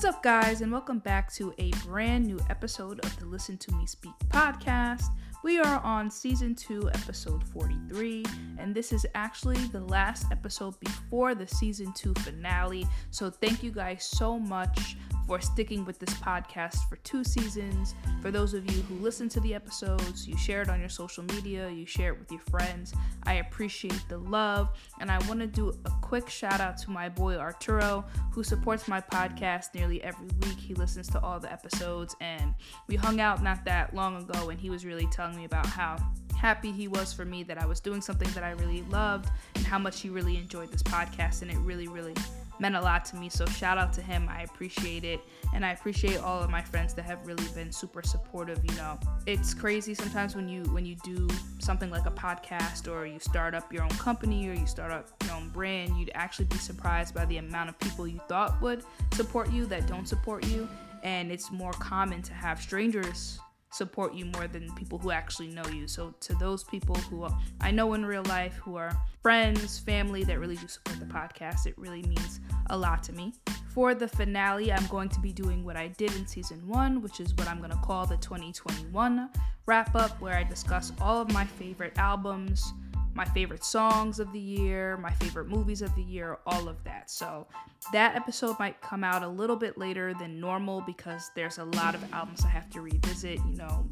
What's up, guys, and welcome back to a brand new episode of the Listen to Me Speak podcast. We are on season two, episode 43, and this is actually the last episode before the season two finale. So, thank you guys so much for sticking with this podcast for two seasons. For those of you who listen to the episodes, you share it on your social media, you share it with your friends. I appreciate the love. And I want to do a quick shout out to my boy Arturo, who supports my podcast nearly every week. He listens to all the episodes, and we hung out not that long ago, and he was really telling me about how happy he was for me that I was doing something that I really loved and how much he really enjoyed this podcast. And it really, really meant a lot to me. So shout out to him. I appreciate it. And I appreciate all of my friends that have really been super supportive, you know. It's crazy sometimes when you when you do something like a podcast or you start up your own company or you start up your own brand, you'd actually be surprised by the amount of people you thought would support you that don't support you. And it's more common to have strangers support you more than people who actually know you. So to those people who I know in real life who are friends, family that really do support the podcast, it really means a lot to me. For the finale, I'm going to be doing what I did in season 1, which is what I'm going to call the 2021 wrap up where I discuss all of my favorite albums, my favorite songs of the year, my favorite movies of the year, all of that. So that episode might come out a little bit later than normal because there's a lot of albums I have to revisit. You know,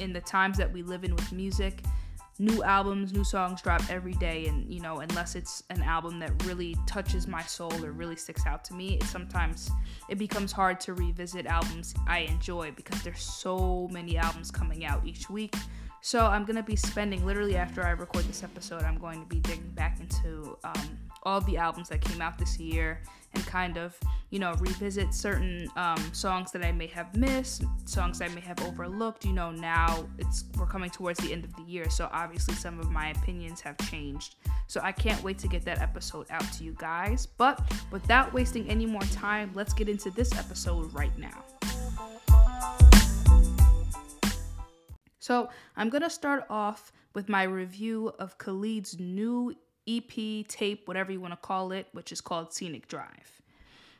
in the times that we live in with music, new albums, new songs drop every day. And, you know, unless it's an album that really touches my soul or really sticks out to me, it sometimes it becomes hard to revisit albums I enjoy because there's so many albums coming out each week. So I'm gonna be spending literally after I record this episode, I'm going to be digging back into um, all the albums that came out this year and kind of you know revisit certain um, songs that I may have missed, songs I may have overlooked. You know now it's we're coming towards the end of the year, so obviously some of my opinions have changed. So I can't wait to get that episode out to you guys. But without wasting any more time, let's get into this episode right now. So I'm gonna start off with my review of Khalid's new EP, tape, whatever you want to call it, which is called Scenic Drive.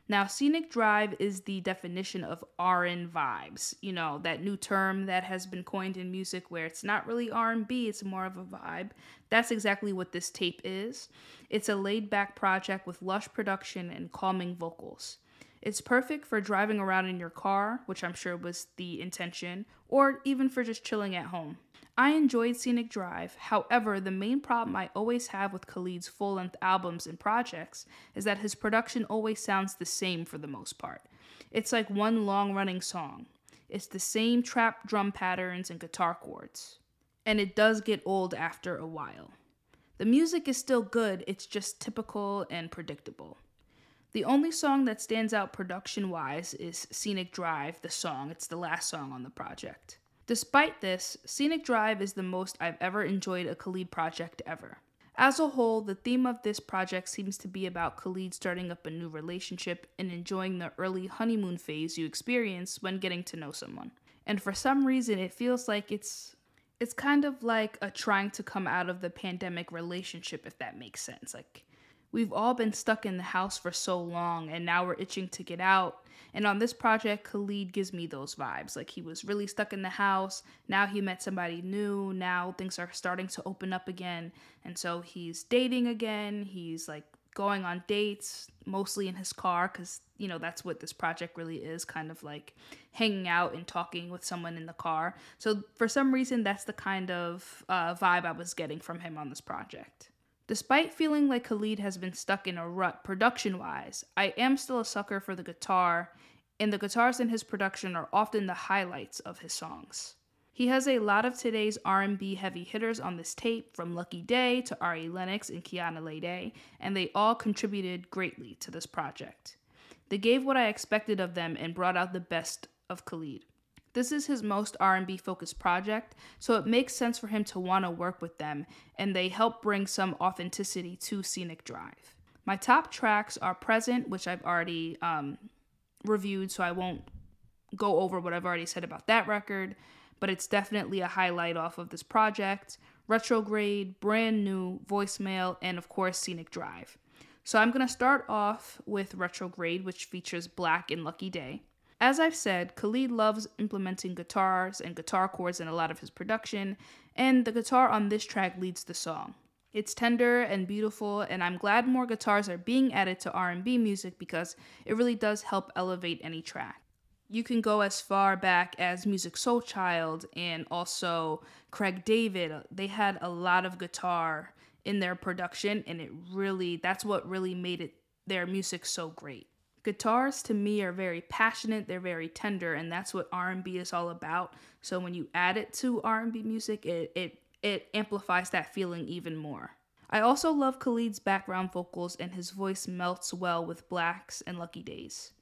Now, Scenic Drive is the definition of RN vibes. You know, that new term that has been coined in music where it's not really R&B, it's more of a vibe. That's exactly what this tape is. It's a laid-back project with lush production and calming vocals. It's perfect for driving around in your car, which I'm sure was the intention, or even for just chilling at home. I enjoyed Scenic Drive, however, the main problem I always have with Khalid's full length albums and projects is that his production always sounds the same for the most part. It's like one long running song. It's the same trap drum patterns and guitar chords. And it does get old after a while. The music is still good, it's just typical and predictable. The only song that stands out production wise is Scenic Drive, the song. It's the last song on the project. Despite this, Scenic Drive is the most I've ever enjoyed a Khalid project ever. As a whole, the theme of this project seems to be about Khalid starting up a new relationship and enjoying the early honeymoon phase you experience when getting to know someone. And for some reason, it feels like it's it's kind of like a trying to come out of the pandemic relationship if that makes sense. Like We've all been stuck in the house for so long, and now we're itching to get out. And on this project, Khalid gives me those vibes. Like he was really stuck in the house. Now he met somebody new. Now things are starting to open up again. And so he's dating again. He's like going on dates, mostly in his car, because, you know, that's what this project really is kind of like hanging out and talking with someone in the car. So for some reason, that's the kind of uh, vibe I was getting from him on this project. Despite feeling like Khalid has been stuck in a rut production wise, I am still a sucker for the guitar, and the guitars in his production are often the highlights of his songs. He has a lot of today's R&B heavy hitters on this tape, from Lucky Daye to Ari Lennox and Kiana Lede, and they all contributed greatly to this project. They gave what I expected of them and brought out the best of Khalid. This is his most R&B focused project, so it makes sense for him to want to work with them, and they help bring some authenticity to Scenic Drive. My top tracks are Present, which I've already um, reviewed, so I won't go over what I've already said about that record, but it's definitely a highlight off of this project. Retrograde, Brand New, Voicemail, and of course Scenic Drive. So I'm going to start off with Retrograde, which features 6LACK and Lucky Daye. As I've said, Khalid loves implementing guitars and guitar chords in a lot of his production, and the guitar on this track leads the song. It's tender and beautiful, and I'm glad more guitars are being added to R&B music because it really does help elevate any track. You can go as far back as Musiq Soulchild and also Craig David. They had a lot of guitar in their production, and it really that's what really made it their music so great. Guitars to me are very passionate, they're very tender, and that's what R&B is all about. So when you add it to R&B music, it it it amplifies that feeling even more. I also love Khalid's background vocals and his voice melts well with 6LACK's and Lucky Daye's.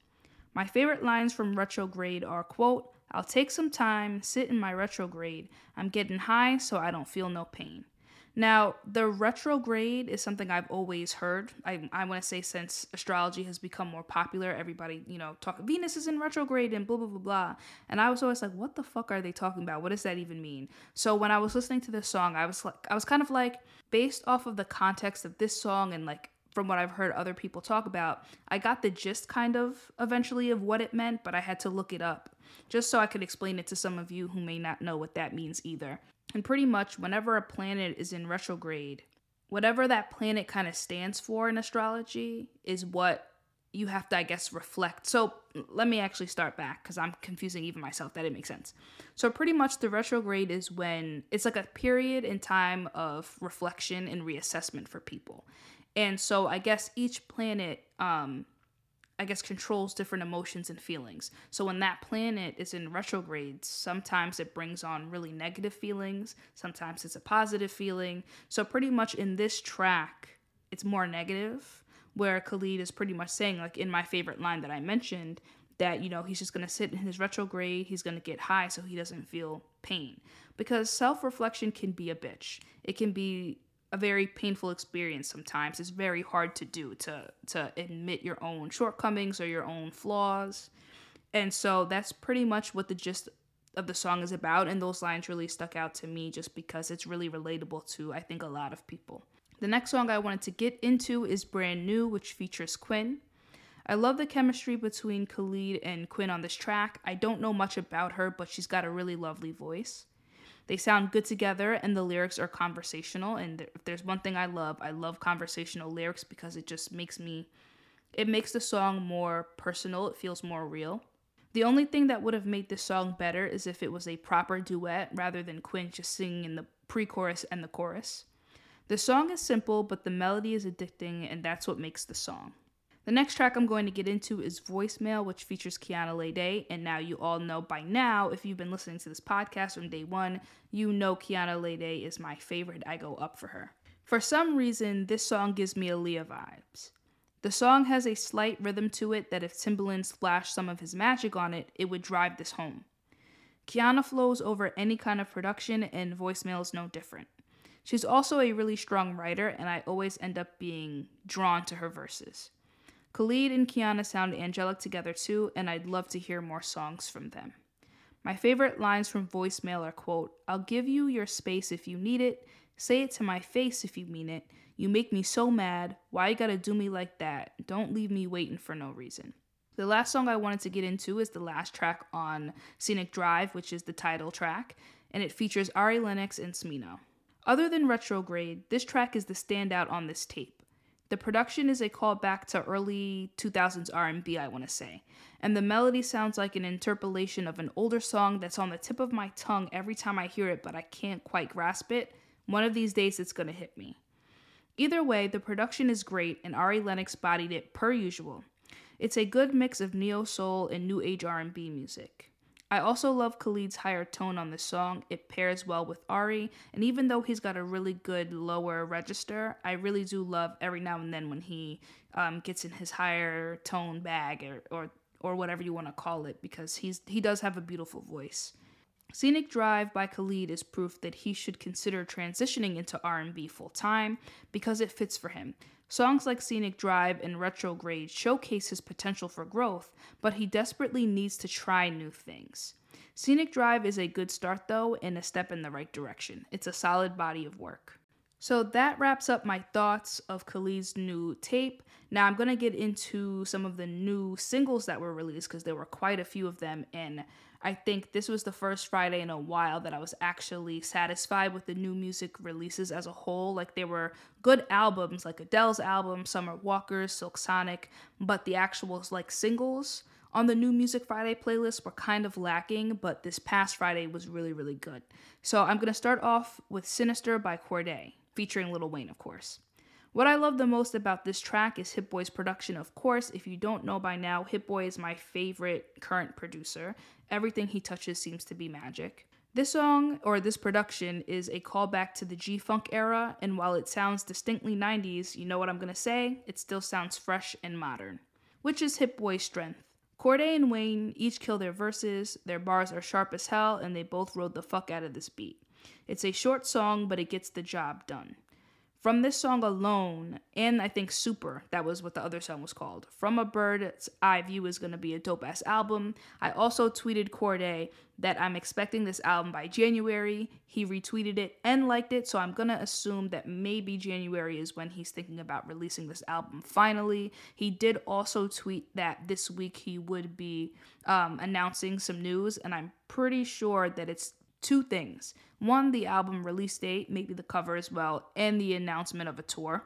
My favorite lines from Retrograde are quote, I'll take some time, sit in my retrograde. I'm getting high so I don't feel no pain. Now, the retrograde is something I've always heard. I, I want to say since astrology has become more popular, everybody, you know, talk Venus is in retrograde and blah, blah, blah, blah. And I was always like, what the fuck are they talking about? What does that even mean? So when I was listening to this song, I was like, I was kind of like, based off of the context of this song and like from what I've heard other people talk about, I got the gist kind of eventually of what it meant, but I had to look it up just so I could explain it to some of you who may not know what that means either. And pretty much, whenever a planet is in retrograde, whatever that planet kind of stands for in astrology is what you have to, I guess, reflect. So let me actually start back because I'm confusing even myself. That didn't make sense. So, pretty much, the retrograde is when it's like a period in time of reflection and reassessment for people. And so, I guess each planet um, I guess, controls different emotions and feelings. So when that planet is in retrograde, sometimes it brings on really negative feelings, sometimes it's a positive feeling. So, pretty much in this track, it's more negative, where Khalid is pretty much saying, like in my favorite line that I mentioned, that, you know, he's just going to sit in his retrograde, he's going to get high so he doesn't feel pain. Because self reflection can be a bitch. It can be a very painful experience sometimes. It's very hard to do to to admit your own shortcomings or your own flaws. And so that's pretty much what the gist of the song is about and those lines really stuck out to me just because it's really relatable to I think a lot of people. The next song I wanted to get into is Brand New which features Quinn. I love the chemistry between Khalid and Quinn on this track. I don't know much about her, but she's got a really lovely voice. They sound good together, and the lyrics are conversational. And if there's one thing I love, I love conversational lyrics because it just makes me, it makes the song more personal. It feels more real. The only thing that would have made this song better is if it was a proper duet rather than Quinn just singing in the pre chorus and the chorus. The song is simple, but the melody is addicting, and that's what makes the song. The next track I'm going to get into is Voicemail, which features Kiana Lede. And now you all know by now, if you've been listening to this podcast from day one, you know Kiana Lede is my favorite. I go up for her. For some reason, this song gives me Aaliyah vibes. The song has a slight rhythm to it that if Timbaland splashed some of his magic on it, it would drive this home. Kiana flows over any kind of production, and voicemail is no different. She's also a really strong writer, and I always end up being drawn to her verses. Khalid and Kiana sound angelic together too, and I'd love to hear more songs from them. My favorite lines from voicemail are quote, I'll give you your space if you need it. Say it to my face if you mean it. You make me so mad. Why you gotta do me like that? Don't leave me waiting for no reason. The last song I wanted to get into is the last track on Scenic Drive, which is the title track, and it features Ari Lennox and Smino. Other than Retrograde, this track is the standout on this tape. The production is a callback to early 2000s R&B, I want to say. And the melody sounds like an interpolation of an older song that's on the tip of my tongue every time I hear it, but I can't quite grasp it. One of these days it's going to hit me. Either way, the production is great and Ari Lennox bodied it per usual. It's a good mix of neo soul and new age R&B music. I also love Khalid's higher tone on this song. It pairs well with Ari, and even though he's got a really good lower register, I really do love every now and then when he um, gets in his higher tone bag or, or or whatever you want to call it because he's he does have a beautiful voice. Scenic Drive by Khalid is proof that he should consider transitioning into R&B full time because it fits for him. Songs like Scenic Drive and Retrograde showcase his potential for growth, but he desperately needs to try new things. Scenic Drive is a good start though and a step in the right direction. It's a solid body of work. So that wraps up my thoughts of Khalid's new tape. Now I'm going to get into some of the new singles that were released because there were quite a few of them. And I think this was the first Friday in a while that I was actually satisfied with the new music releases as a whole. Like there were good albums, like Adele's album, Summer Walker's, Silk Sonic, but the actual like singles on the new Music Friday playlist were kind of lacking, but this past Friday was really, really good. So I'm gonna start off with Sinister by Cordae, featuring Lil Wayne, of course. What I love the most about this track is Hit-Boy's production, of course. If you don't know by now, Hit-Boy is my favorite current producer. Everything he touches seems to be magic. This song, or this production, is a callback to the G Funk era, and while it sounds distinctly 90s, you know what I'm gonna say? It still sounds fresh and modern, which is Hit-Boy's strength. Cordae and Wayne each kill their verses, their bars are sharp as hell, and they both rode the fuck out of this beat. It's a short song, but it gets the job done. From this song alone, and I think Super, that was what the other song was called, From a Bird's Eye View is going to be a dope ass album. I also tweeted Cordae that I'm expecting this album by January. He retweeted it and liked it, so I'm going to assume that maybe January is when he's thinking about releasing this album finally. He did also tweet that this week he would be um, announcing some news, and I'm pretty sure that it's two things. One, the album release date, maybe the cover as well, and the announcement of a tour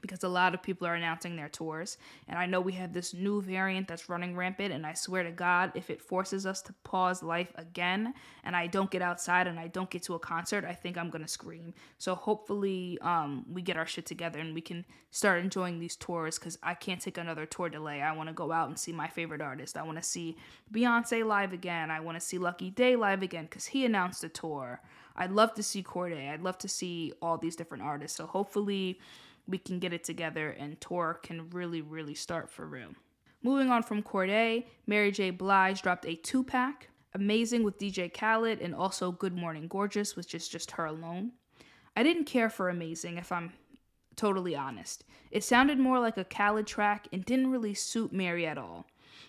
because a lot of people are announcing their tours. And I know we have this new variant that's running rampant. And I swear to God, if it forces us to pause life again and I don't get outside and I don't get to a concert, I think I'm to scream. So hopefully um, we get our shit together and we can start enjoying these tours because I can't take another tour delay. I want to go out and see my favorite artist. I want to see Beyonce live again. I want to see Lucky Daye live again because he announced a tour. I'd love to see Cordae. I'd love to see all these different artists. So hopefully we can get it together and tour can really, really start for real. Moving on from Cordae, Mary J. Blige dropped a two pack, Amazing with DJ Khaled, and also Good Morning Gorgeous, which is just her alone. I didn't care for Amazing, if I'm totally honest. It sounded more like a Khaled track and didn't really suit Mary at all.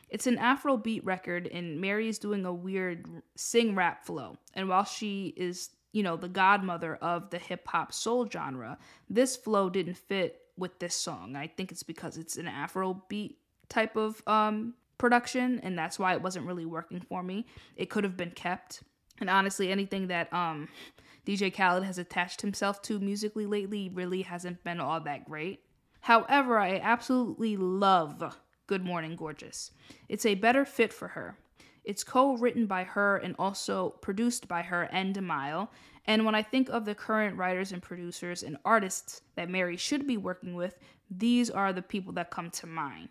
It's an Afrobeat record, and Mary is doing a weird sing rap flow. And while she is you know, the godmother of the hip hop soul genre, this flow didn't fit with this song. I think it's because it's an Afro beat type of um, production, and that's why it wasn't really working for me. It could have been kept. And honestly, anything that um, DJ Khaled has attached himself to musically lately really hasn't been all that great. However, I absolutely love Good Morning Gorgeous. It's a better fit for her. It's co written by her and also produced by H.E.R. and D'Mile. And when I think of the current writers and producers and artists that Mary should be working with, these are the people that come to mind.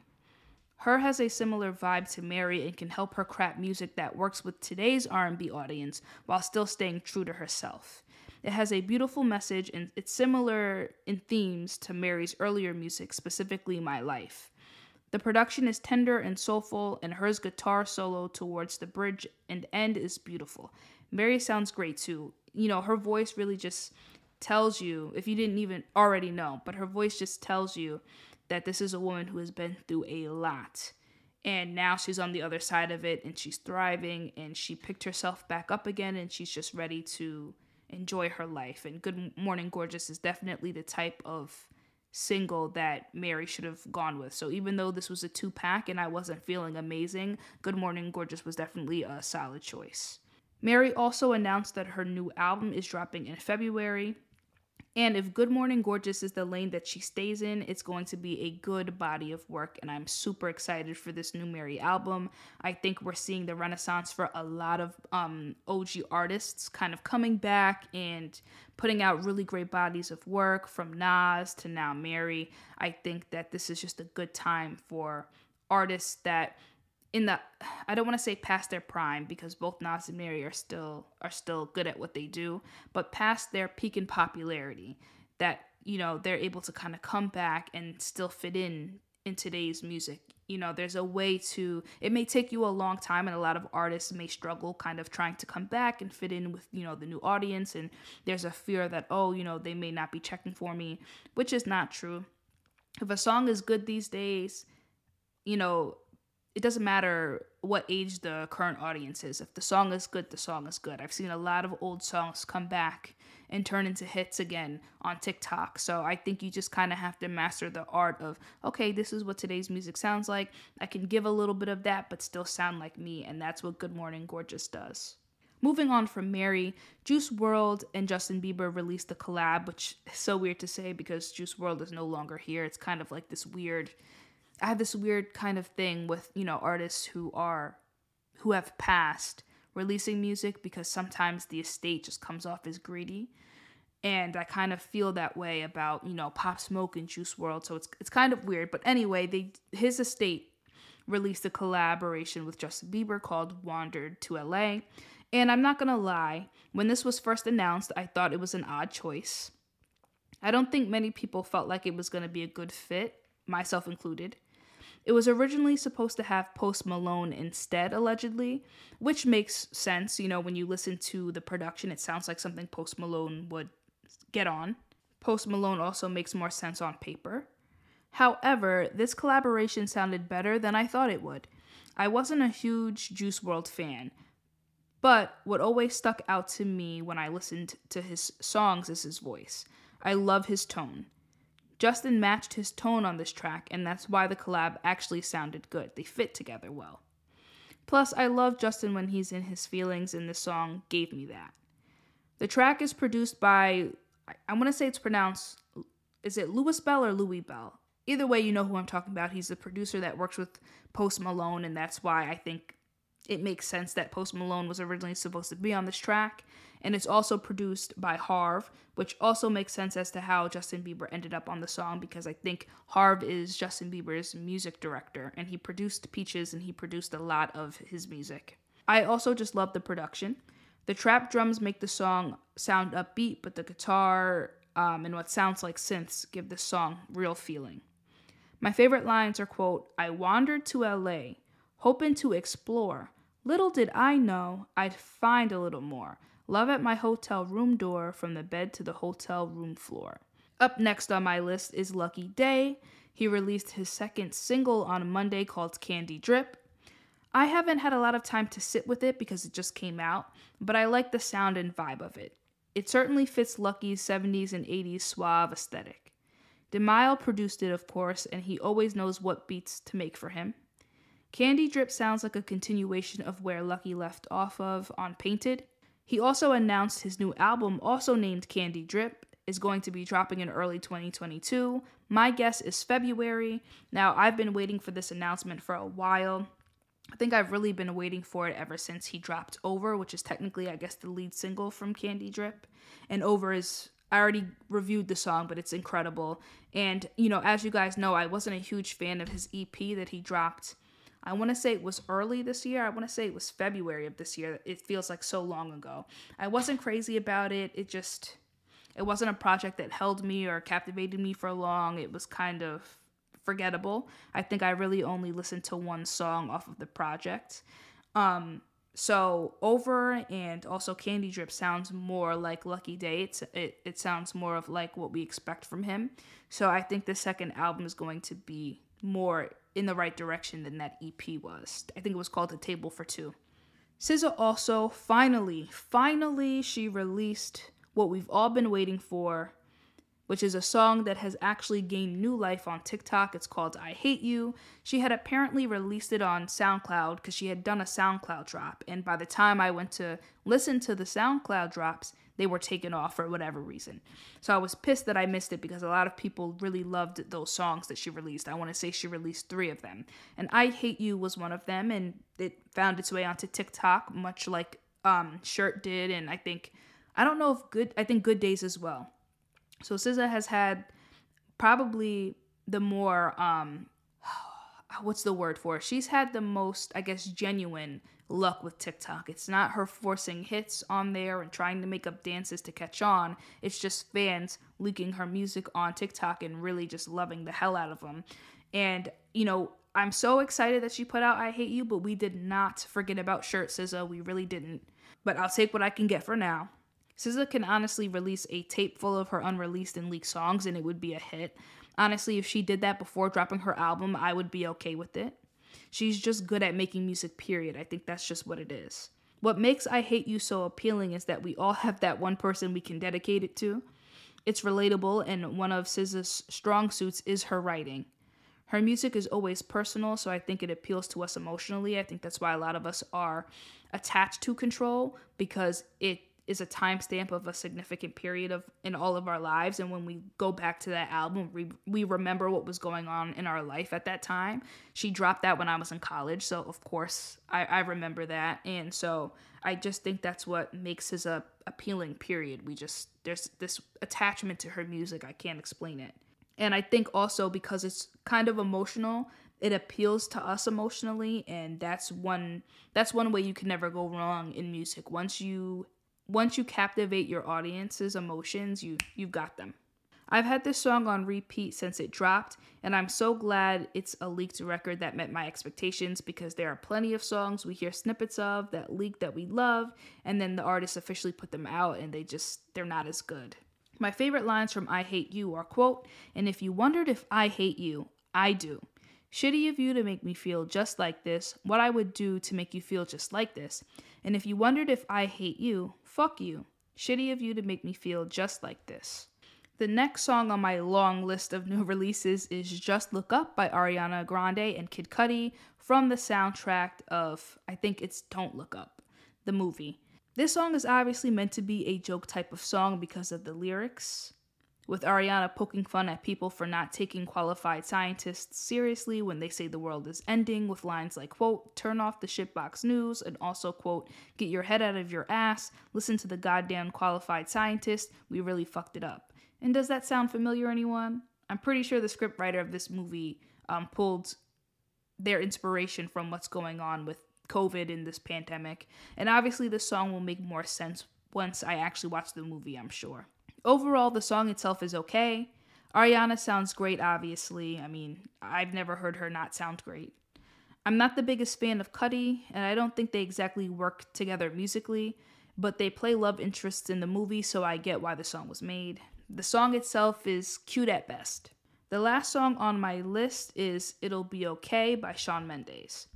H.E.R. has a similar vibe to Mary and can help her craft music that works with today's R&B audience while still staying true to herself. It has a beautiful message and it's similar in themes to Mary's earlier music, specifically My Life. The production is tender and soulful, and H.E.R.'s guitar solo towards the bridge and end is beautiful. Mary sounds great too. You know, her voice really just tells you, if you didn't even already know, but her voice just tells you that this is a woman who has been through a lot. And now she's on the other side of it and she's thriving and she picked herself back up again and she's just ready to enjoy her life. And Good Morning Gorgeous is definitely the type of single that Mary should have gone with. So even though this was a two pack and I wasn't feeling amazing, Good Morning Gorgeous was definitely a solid choice. Mary also announced that her new album is dropping in February. And if Good Morning Gorgeous is the lane that she stays in, it's going to be a good body of work. And I'm super excited for this new Mary album. I think we're seeing the renaissance for a lot of um, OG artists kind of coming back and putting out really great bodies of work from Nas to now Mary. I think that this is just a good time for artists that in the I don't want to say past their prime because both Nas and Mary are still are still good at what they do, but past their peak in popularity that you know they're able to kind of come back and still fit in in today's music. You know, there's a way to it may take you a long time and a lot of artists may struggle kind of trying to come back and fit in with, you know, the new audience and there's a fear that oh, you know, they may not be checking for me, which is not true. If a song is good these days, you know, it doesn't matter what age the current audience is. If the song is good, the song is good. I've seen a lot of old songs come back and turn into hits again on TikTok. So I think you just kind of have to master the art of, okay, this is what today's music sounds like. I can give a little bit of that, but still sound like me. And that's what Good Morning Gorgeous does. Moving on from Mary, Juice WRLD and Justin Bieber released a collab, which is so weird to say because Juice WRLD is no longer here. It's kind of like this weird I have this weird kind of thing with, you know, artists who are who have passed releasing music because sometimes the estate just comes off as greedy. And I kind of feel that way about, you know, Pop Smoke and Juice WRLD. So it's it's kind of weird. But anyway, they his estate released a collaboration with Justin Bieber called Wandered to LA. And I'm not gonna lie, when this was first announced, I thought it was an odd choice. I don't think many people felt like it was gonna be a good fit, myself included. It was originally supposed to have Post Malone instead, allegedly, which makes sense. You know, when you listen to the production, it sounds like something Post Malone would get on. Post Malone also makes more sense on paper. However, this collaboration sounded better than I thought it would. I wasn't a huge Juice WRLD fan, but what always stuck out to me when I listened to his songs is his voice. I love his tone. Justin matched his tone on this track, and that's why the collab actually sounded good. They fit together well. Plus, I love Justin when he's in his feelings, and this song gave me that. The track is produced by, I, want to say it's pronounced, is it Louis Bell or Louis Bell? Either way, you know who I'm talking about. He's the producer that works with Post Malone, and that's why I think it makes sense that Post Malone was originally supposed to be on this track. And it's also produced by Harv, which also makes sense as to how Justin Bieber ended up on the song because I think Harv is Justin Bieber's music director and he produced Peaches and he produced a lot of his music. I also just love the production. The trap drums make the song sound upbeat, but the guitar um, and what sounds like synths give the song real feeling. My favorite lines are quote, I wandered to LA, hoping to explore, Little did I know I'd find a little more. Love at my hotel room door from the bed to the hotel room floor. Up next on my list is Lucky Daye. He released his second single on Monday called Candy Drip. I haven't had a lot of time to sit with it because it just came out, but I like the sound and vibe of it. It certainly fits Lucky's 70s and 80s suave aesthetic. D'Mile produced it, of course, and he always knows what beats to make for him. Candy Drip sounds like a continuation of where Lucky left off of on Painted. He also announced his new album, also named Candy Drip, is going to be dropping in early 2022. My guess is February. Now, I've been waiting for this announcement for a while. I think I've really been waiting for it ever since he dropped Over, which is technically, I guess, the lead single from Candy Drip. And Over is, I already reviewed the song, but it's incredible. And, you know, as you guys know, I wasn't a huge fan of his EP that he dropped I want to say it was early this year. I want to say it was February of this year. It feels like so long ago. I wasn't crazy about it. It just it wasn't a project that held me or captivated me for long. It was kind of forgettable. I think I really only listened to one song off of the project. Um so over and also Candy Drip sounds more like Lucky Daye. It's, it it sounds more of like what we expect from him. So I think the second album is going to be more in the right direction than that EP was. I think it was called A Table for Two. SZA also finally, finally, she released what we've all been waiting for, which is a song that has actually gained new life on TikTok. It's called I Hate You. She had apparently released it on SoundCloud because she had done a SoundCloud drop. And by the time I went to listen to the SoundCloud drops, they were taken off for whatever reason. So I was pissed that I missed it because a lot of people really loved those songs that she released. I want to say she released three of them. And I Hate You was one of them, and it found its way onto TikTok, much like um, Shirt did. And I think, I don't know if Good, I think Good Days as well. So SZA has had probably the more, um, what's the word for it? She's had the most, I guess, genuine luck with TikTok. It's not her forcing hits on there and trying to make up dances to catch on. It's just fans leaking her music on TikTok and really just loving the hell out of them. And, you know, I'm so excited that she put out I Hate You, but we did not forget about Shirt SZA. We really didn't. But I'll take what I can get for now. SZA can honestly release a tape full of her unreleased and leaked songs and it would be a hit. Honestly, if she did that before dropping her album, I would be okay with it. She's just good at making music, period. I think that's just what it is. What makes I Hate You so appealing is that we all have that one person we can dedicate it to. It's relatable, and one of SZA's strong suits is her writing. Her music is always personal, so I think it appeals to us emotionally. I think that's why a lot of us are attached to Control because it is a timestamp of a significant period of in all of our lives. And when we go back to that album we, we remember what was going on in our life at that time. She dropped that when i was in college so of course i, I remember that. And so i just think that's what makes his a appealing period. We just there's this attachment to her music. I can't explain it. And i think also because it's kind of emotional it appeals to us emotionally. And that's one that's one way you can never go wrong in music. Once you once you captivate your audience's emotions, you you've got them. I've had this song on repeat since it dropped, and I'm so glad it's a leaked record that met my expectations because there are plenty of songs we hear snippets of that leak that we love, and then the artist officially put them out and they just they're not as good. My favorite lines from I Hate You are quote, and if you wondered if I hate you, I do. Shitty of you to make me feel just like this, what I would do to make you feel just like this. And if you wondered if I hate you, Fuck you. Shitty of you to make me feel just like this. The next song on my long list of new releases is Just Look Up by Ariana Grande and Kid Cudi from the soundtrack of, I think it's Don't Look Up, the movie. This song is obviously meant to be a joke type of song because of the lyrics with Ariana poking fun at people for not taking qualified scientists seriously when they say the world is ending with lines like quote turn off the shitbox news and also quote get your head out of your ass. Listen to the goddamn qualified scientist. We really fucked it up. And does that sound familiar anyone? I'm pretty sure the scriptwriter of this movie um, pulled their inspiration from what's going on with covid in this pandemic. And obviously the song will make more sense once i actually watch the movie i'm sure Overall, the song itself is okay. Ariana sounds great, obviously. I mean, I've never heard her not sound great. I'm not the biggest fan of Cudi, and I don't think they exactly work together musically, but they play love interests in the movie, so I get why the song was made. The song itself is cute at best. The last song on my list is It'll Be Okay by Shawn Mendes.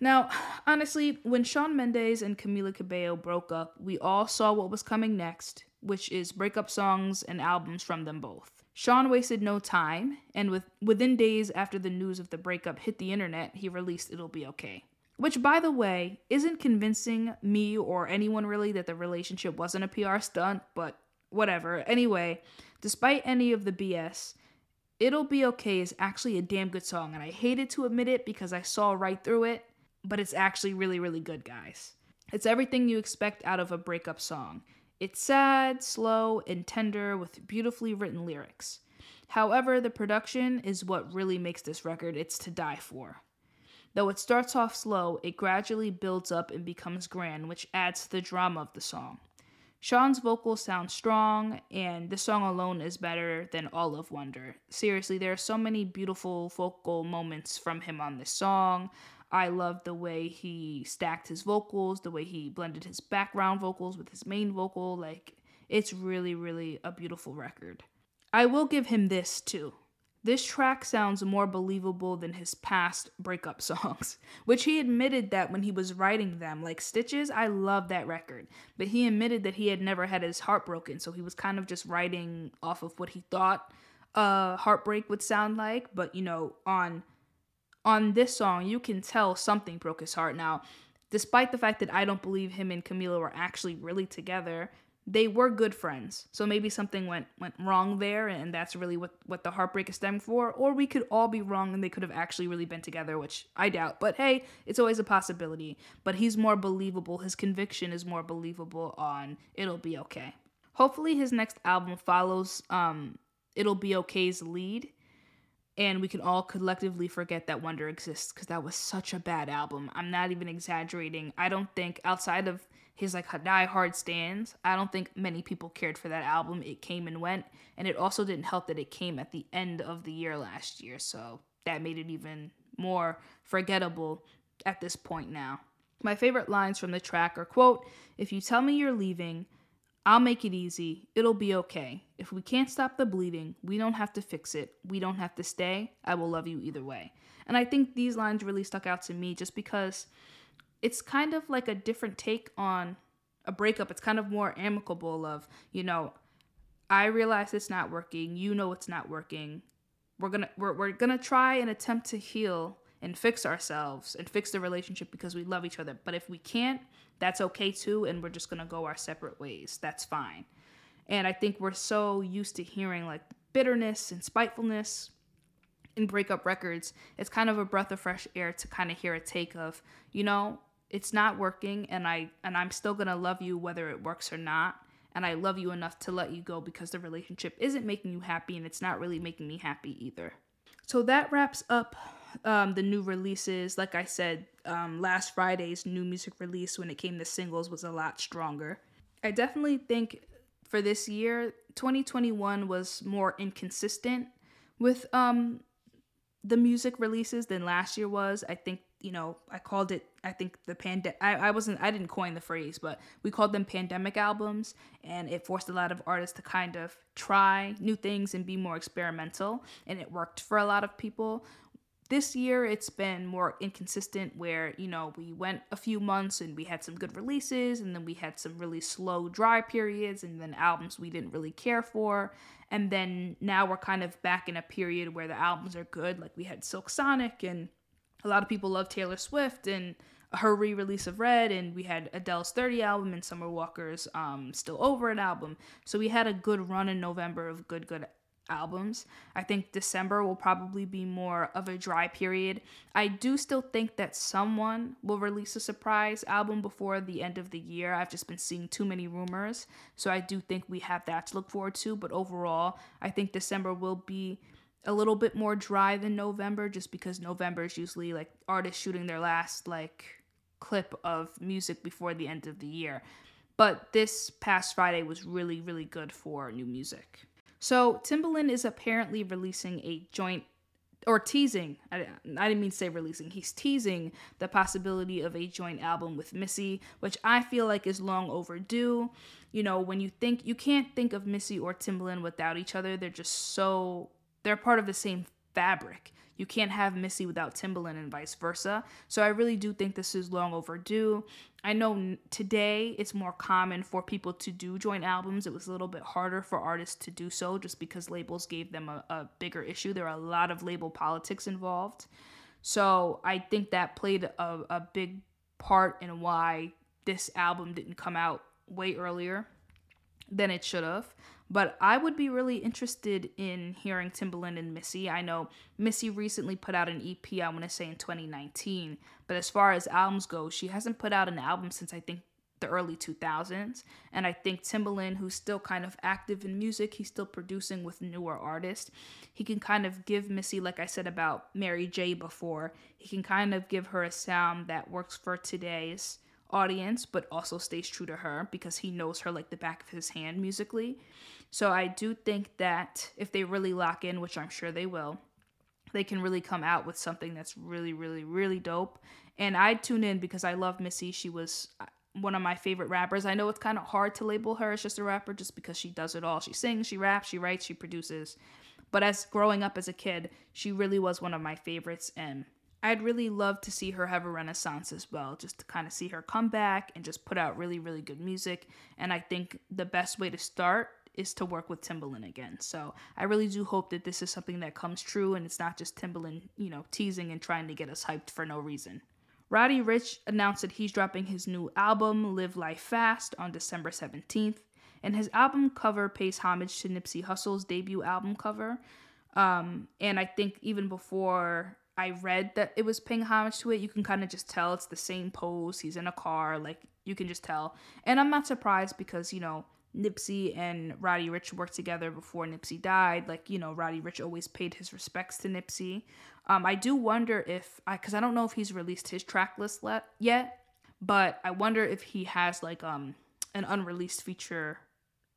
Now, honestly, when Shawn Mendes and Camila Cabello broke up, we all saw what was coming next which is breakup songs and albums from them both. Shawn wasted no time, and with, within days after the news of the breakup hit the internet, he released It'll Be Okay. Which, by the way, isn't convincing me or anyone really that the relationship wasn't a PR stunt, but whatever. Anyway, despite any of the BS, It'll Be Okay is actually a damn good song, and I hated to admit it because I saw right through it, but it's actually really, really good, guys. It's everything you expect out of a breakup song. It's sad, slow, and tender with beautifully written lyrics. However, the production is what really makes this record it's to die for. Though it starts off slow, it gradually builds up and becomes grand, which adds to the drama of the song. Shawn's vocals sound strong, and the song alone is better than all of Wonder. Seriously, there are so many beautiful vocal moments from him on this song. I loved the way he stacked his vocals, the way he blended his background vocals with his main vocal. Like, it's really, really a beautiful record. I will give him this too. This track sounds more believable than his past breakup songs, which he admitted that when he was writing them. Like Stitches, I love that record, but he admitted that he had never had his heart broken, so he was kind of just writing off of what he thought a heartbreak would sound like. But you know, on on this song, you can tell something broke his heart. Now, despite the fact that I don't believe him and Camila were actually really together, they were good friends. So maybe something went went wrong there, and that's really what what the heartbreak is stemmed for. Or we could all be wrong, and they could have actually really been together, which I doubt. But hey, it's always a possibility. But he's more believable. His conviction is more believable on "It'll Be Okay." Hopefully, his next album follows um, "It'll Be Okay"'s lead and we can all collectively forget that Wonder exists because that was such a bad album. I'm not even exaggerating. I don't think outside of his like die hard stands, I don't think many people cared for that album. It came and went, and it also didn't help that it came at the end of the year last year, so that made it even more forgettable at this point now. My favorite lines from the track are quote, "If you tell me you're leaving, I'll make it easy. It'll be okay. If we can't stop the bleeding, we don't have to fix it. We don't have to stay. I will love you either way. And I think these lines really stuck out to me just because it's kind of like a different take on a breakup. It's kind of more amicable of, you know, I realize it's not working. You know it's not working. We're going to we're, we're going to try and attempt to heal and fix ourselves and fix the relationship because we love each other. But if we can't, that's okay too and we're just going to go our separate ways. That's fine. And I think we're so used to hearing like bitterness and spitefulness in breakup records. It's kind of a breath of fresh air to kind of hear a take of, you know, it's not working and I and I'm still going to love you whether it works or not. And I love you enough to let you go because the relationship isn't making you happy and it's not really making me happy either. So that wraps up um, the new releases. Like I said, um, last Friday's new music release when it came to singles was a lot stronger. I definitely think for this year, 2021 was more inconsistent with um, the music releases than last year was. I think you know I called it. I think the pandemic. I, I wasn't. I didn't coin the phrase, but we called them pandemic albums, and it forced a lot of artists to kind of try new things and be more experimental, and it worked for a lot of people. This year, it's been more inconsistent where, you know, we went a few months and we had some good releases, and then we had some really slow, dry periods, and then albums we didn't really care for. And then now we're kind of back in a period where the albums are good. Like we had Silk Sonic, and a lot of people love Taylor Swift, and her re-release of Red, and we had Adele's 30 album and Summer Walker's um, Still Over It album. So we had a good run in November of good, good albums. I think December will probably be more of a dry period. I do still think that someone will release a surprise album before the end of the year. I've just been seeing too many rumors. So I do think we have that to look forward to. But overall, I think December will be a little bit more dry than November just because November is usually like artists shooting their last like clip of music before the end of the year. But this past Friday was really, really good for new music. So Timbaland is apparently releasing a joint or teasing. I, I didn't mean to say releasing. He's teasing the possibility of a joint album with Missy, which I feel like is long overdue. You know, when you think you can't think of Missy or Timbaland without each other. They're just so they're part of the same fabric. You can't have Missy without Timbaland and vice versa. So I really do think this is long overdue. I know today it's more common for people to do joint albums. It was a little bit harder for artists to do so just because labels gave them a, a bigger issue. There are a lot of label politics involved. So I think that played a, a big part in why this album didn't come out way earlier than it should have. But I would be really interested in hearing Timbaland and Missy. I know Missy recently put out an EP, I want to say in 2019. But as far as albums go, she hasn't put out an album since I think the early 2000s. And I think Timbaland, who's still kind of active in music, he's still producing with newer artists. He can kind of give Missy, like I said about Mary J before, he can kind of give her a sound that works for today's audience, but also stays true to her because he knows her like the back of his hand musically. So I do think that if they really lock in, which I'm sure they will, they can really come out with something that's really, really, really dope. And I tune in because I love Missy. She was uh, one of my favorite rappers. I know it's kind of hard to label her as just a rapper just because she does it all. She sings, she raps, she writes, she produces. But as growing up as a kid, she really was one of my favorites and I'd really love to see her have a renaissance as well, just to kind of see her come back and just put out really, really good music. And I think the best way to start is to work with Timbaland again. So I really do hope that this is something that comes true and it's not just Timbaland, you know, teasing and trying to get us hyped for no reason. Roddy Ricch announced that he's dropping his new album, Live Life Fast, on December 17th. And his album cover pays homage to Nipsey Hussle's debut album cover. Um, and I think even before I read that it was paying homage to it, you can kind of just tell it's the same pose. He's in a car, like you can just tell. And I'm not surprised because, you know, Nipsey and Roddy Ricch worked together before Nipsey died. Like, you know, Roddy Ricch always paid his respects to Nipsey. Um, I do wonder if, I, cause I don't know if he's released his track list le- yet, but I wonder if he has like um an unreleased feature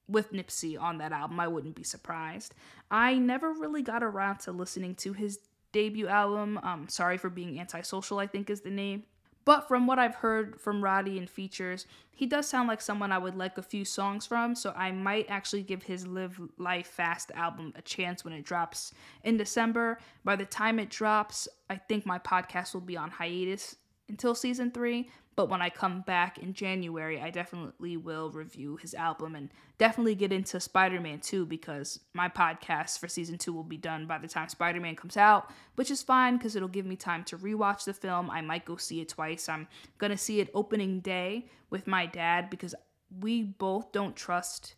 with Nipsey on that album. I wouldn't be surprised. I never really got around to listening to his debut album. Um, Sorry for Being Antisocial, I think is the name. But from what I've heard from Roddy and features, he does sound like someone I would like a few songs from, so I might actually give his Live Life Fast album a chance when it drops in December. By the time it drops, I think my podcast will be on hiatus until season three, but when I come back in January, I definitely will review his album and definitely get into Spider Man 2 because my podcast for season 2 will be done by the time Spider Man comes out, which is fine because it'll give me time to rewatch the film. I might go see it twice. I'm going to see it opening day with my dad because we both don't trust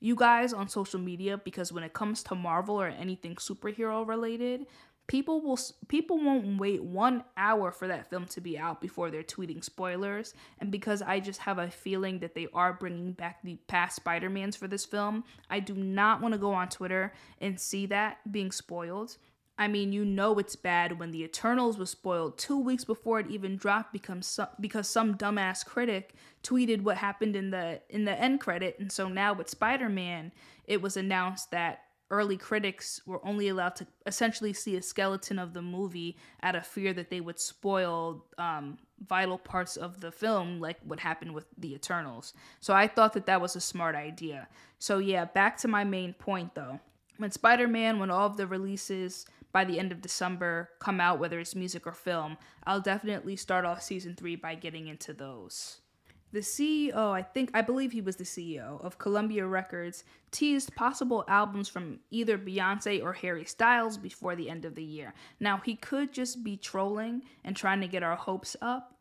you guys on social media because when it comes to Marvel or anything superhero related, people will people won't wait 1 hour for that film to be out before they're tweeting spoilers and because I just have a feeling that they are bringing back the past Spider-Mans for this film, I do not want to go on Twitter and see that being spoiled. I mean, you know it's bad when the Eternals was spoiled 2 weeks before it even dropped because some, because some dumbass critic tweeted what happened in the in the end credit and so now with Spider-Man, it was announced that early critics were only allowed to essentially see a skeleton of the movie out of fear that they would spoil um, vital parts of the film, like what happened with the Eternals. So I thought that that was a smart idea. So, yeah, back to my main point though. When Spider Man, when all of the releases by the end of December come out, whether it's music or film, I'll definitely start off season three by getting into those. The CEO, I think, I believe he was the CEO of Columbia Records, teased possible albums from either Beyonce or Harry Styles before the end of the year. Now, he could just be trolling and trying to get our hopes up.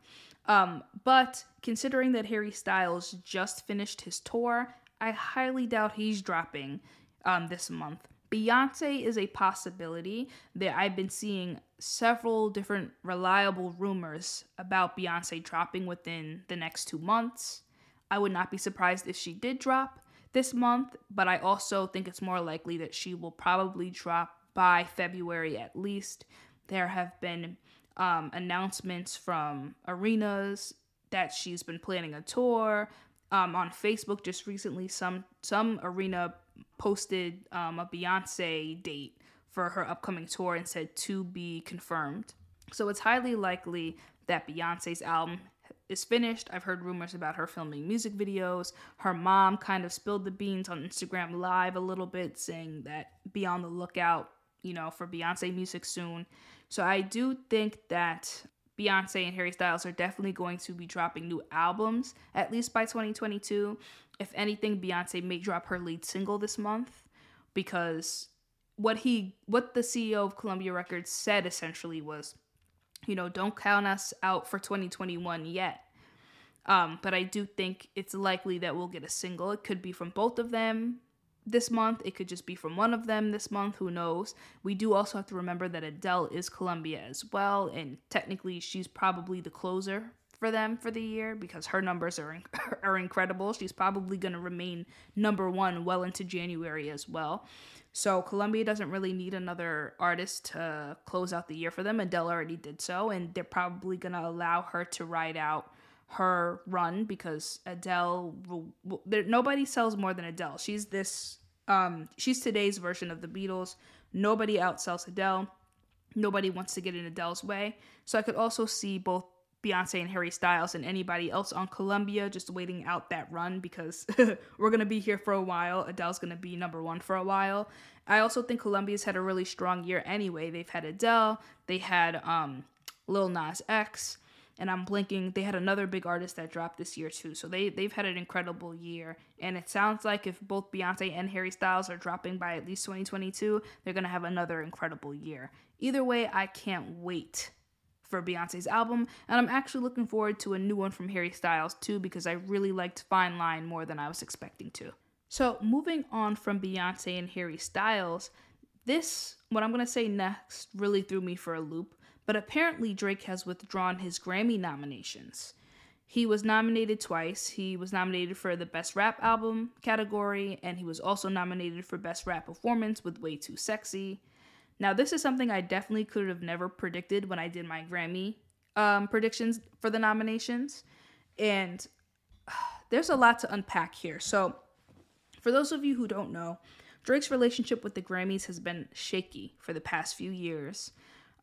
Um, but considering that Harry Styles just finished his tour, I highly doubt he's dropping um, this month. Beyonce is a possibility that I've been seeing several different reliable rumors about Beyonce dropping within the next two months. I would not be surprised if she did drop this month, but I also think it's more likely that she will probably drop by February at least. There have been um, announcements from arenas that she's been planning a tour. Um, on Facebook just recently, some some arena posted um, a Beyonce date for her upcoming tour and said to be confirmed. So it's highly likely that Beyonce's album is finished. I've heard rumors about her filming music videos. Her mom kind of spilled the beans on Instagram Live a little bit, saying that be on the lookout, you know, for Beyonce music soon. So I do think that Beyonce and Harry Styles are definitely going to be dropping new albums, at least by 2022. If anything, Beyonce may drop her lead single this month because what he what the CEO of Columbia Records said essentially was, you know, don't count us out for 2021 yet. Um, but I do think it's likely that we'll get a single. It could be from both of them this month. It could just be from one of them this month. Who knows? We do also have to remember that Adele is Columbia as well, and technically she's probably the closer for them for the year because her numbers are are incredible. She's probably going to remain number 1 well into January as well. So Columbia doesn't really need another artist to close out the year for them. Adele already did so and they're probably going to allow her to ride out her run because Adele will, will, there, nobody sells more than Adele. She's this um she's today's version of the Beatles. Nobody outsells Adele. Nobody wants to get in Adele's way. So I could also see both Beyonce and Harry Styles and anybody else on Columbia just waiting out that run because we're going to be here for a while. Adele's going to be number 1 for a while. I also think Columbia's had a really strong year anyway. They've had Adele, they had um Lil Nas X, and I'm blinking. They had another big artist that dropped this year too. So they they've had an incredible year. And it sounds like if both Beyonce and Harry Styles are dropping by at least 2022, they're going to have another incredible year. Either way, I can't wait for Beyonce's album, and I'm actually looking forward to a new one from Harry Styles too because I really liked Fine Line more than I was expecting to. So, moving on from Beyonce and Harry Styles, this what I'm to say next really threw me for a loop but apparently Drake has withdrawn his Grammy nominations. He was nominated twice. He was nominated for the Best Rap Album category, and he was also nominated for Best Rap Performance with Way Too Sexy. Now, this is something I definitely could have never predicted when I did my Grammy um, predictions for the nominations. And uh, there's a lot to unpack here. So, for those of you who don't know, Drake's relationship with the Grammys has been shaky for the past few years.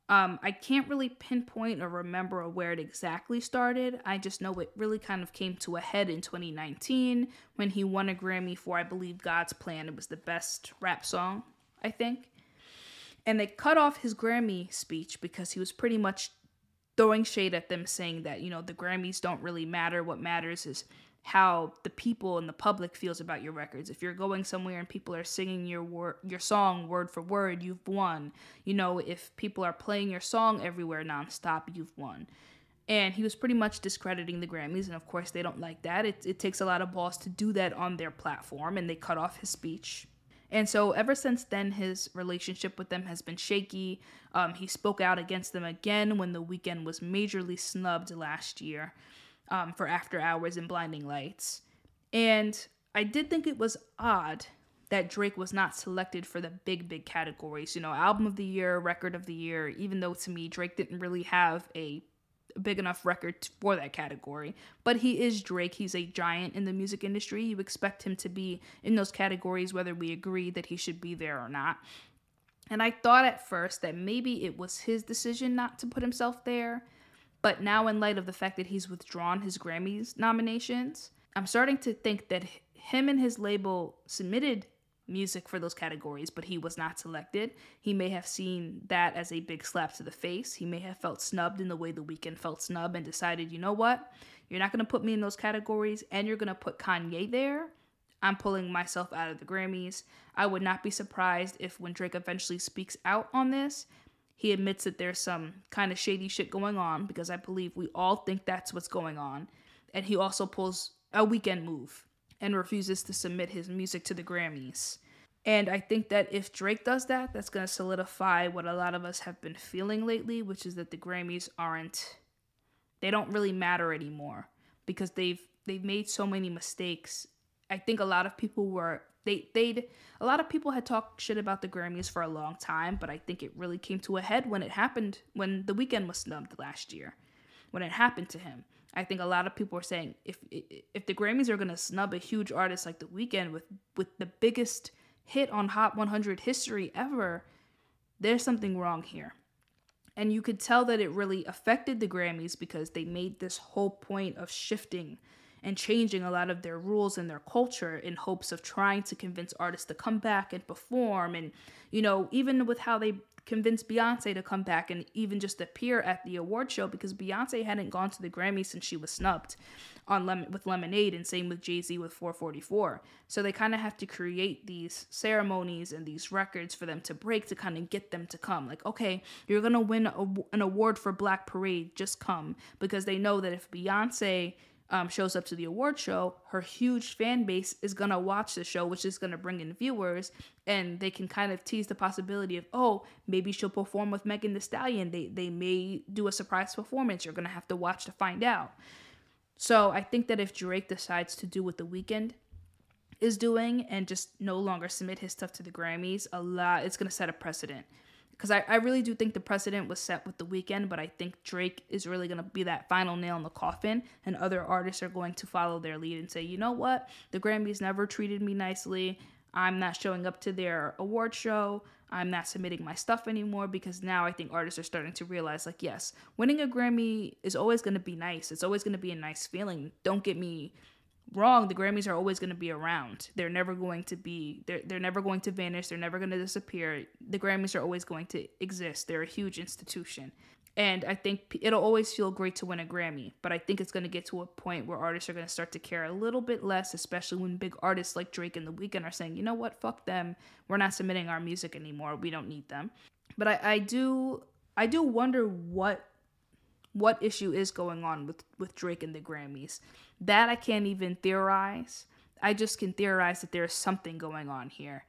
Um, I can't really pinpoint or remember where it exactly started. I just know it really kind of came to a head in 2019 when he won a Grammy for, I believe, God's Plan. It was the best rap song, I think. And they cut off his Grammy speech because he was pretty much throwing shade at them, saying that, you know, the Grammys don't really matter. What matters is how the people and the public feels about your records. If you're going somewhere and people are singing your wor- your song word for word, you've won. You know, if people are playing your song everywhere nonstop, you've won. And he was pretty much discrediting the Grammys, and of course they don't like that. It, it takes a lot of balls to do that on their platform, and they cut off his speech. And so ever since then, his relationship with them has been shaky. Um, he spoke out against them again when the Weeknd was majorly snubbed last year um, for After Hours and Blinding Lights. And I did think it was odd that Drake was not selected for the big, big categories. You know, Album of the Year, Record of the Year, even though to me, Drake didn't really have a big enough record for that category. But he is Drake. He's a giant in the music industry. You expect him to be in those categories, whether we agree that he should be there or not. And I thought at first that maybe it was his decision not to put himself there. But now, in light of the fact that he's withdrawn his Grammys nominations, I'm starting to think that him and his label submitted music for those categories, but he was not selected. He may have seen that as a big slap to the face. He may have felt snubbed in the way the Weeknd felt snubbed and decided, you know what? You're not going to put me in those categories and you're going to put Kanye there. I'm pulling myself out of the Grammys. I would not be surprised if when Drake eventually speaks out on this, he admits that there's some kind of shady shit going on because I believe we all think that's what's going on. And he also pulls a Weeknd move and refuses to submit his music to the Grammys. And I think that if Drake does that, that's going to solidify what a lot of us have been feeling lately, which is that the Grammys aren't they don't really matter anymore because they've they've made so many mistakes. I think a lot of people were they they'd a lot of people had talked shit about the Grammys for a long time, but I think it really came to a head when it happened when the Weeknd was snubbed last year. When it happened to him. I think a lot of people are saying if if the Grammys are to snub a huge artist like the Weeknd with with the biggest hit on Hot 100 history ever, there's something wrong here. And you could tell that it really affected the Grammys because they made this whole point of shifting and changing a lot of their rules and their culture in hopes of trying to convince artists to come back and perform. And, you know, even with how they convinced Beyonce to come back and even just appear at the award show because Beyonce hadn't gone to the Grammys since she was snubbed on Lem- with Lemonade and same with Jay-Z with 444. So they kind of have to create these ceremonies and these records for them to break to kind of get them to come. Like, okay, you're going to win a, an award for Black Parade, just come because they know that if Beyonce um, shows up to the award show, her huge fan base is gonna watch the show, which is gonna bring in viewers, and they can kind of tease the possibility of, oh, maybe she'll perform with Megan Thee Stallion. They they may do a surprise performance. You're gonna have to watch to find out. So I think that if Drake decides to do what the Weeknd is doing and just no longer submit his stuff to the Grammys, a lot it's gonna set a precedent because I, I really do think the precedent was set with the Weeknd, but i think drake is really going to be that final nail in the coffin and other artists are going to follow their lead and say you know what? The grammys never treated me nicely. I'm not showing up to their award show. I'm not submitting my stuff anymore because now i think artists are starting to realize like yes winning a grammy is always going to be nice. It's always going to be a nice feeling. Don't get me wrong the grammys are always going to be around. They're never going to be they're, they're never going to vanish. They're never going to disappear. The grammys are always going to exist. They're a huge institution. And i think it'll always feel great to win a grammy but i think it's going to get to a point where artists are going to start to care a little bit less especially when big artists like drake and the Weeknd are saying you know what? Fuck them. We're not submitting our music anymore. We don't need them. But i, I do i do wonder what what issue is going on with with Drake and the Grammys. That I can't even theorize. I just can theorize that there's something going on here.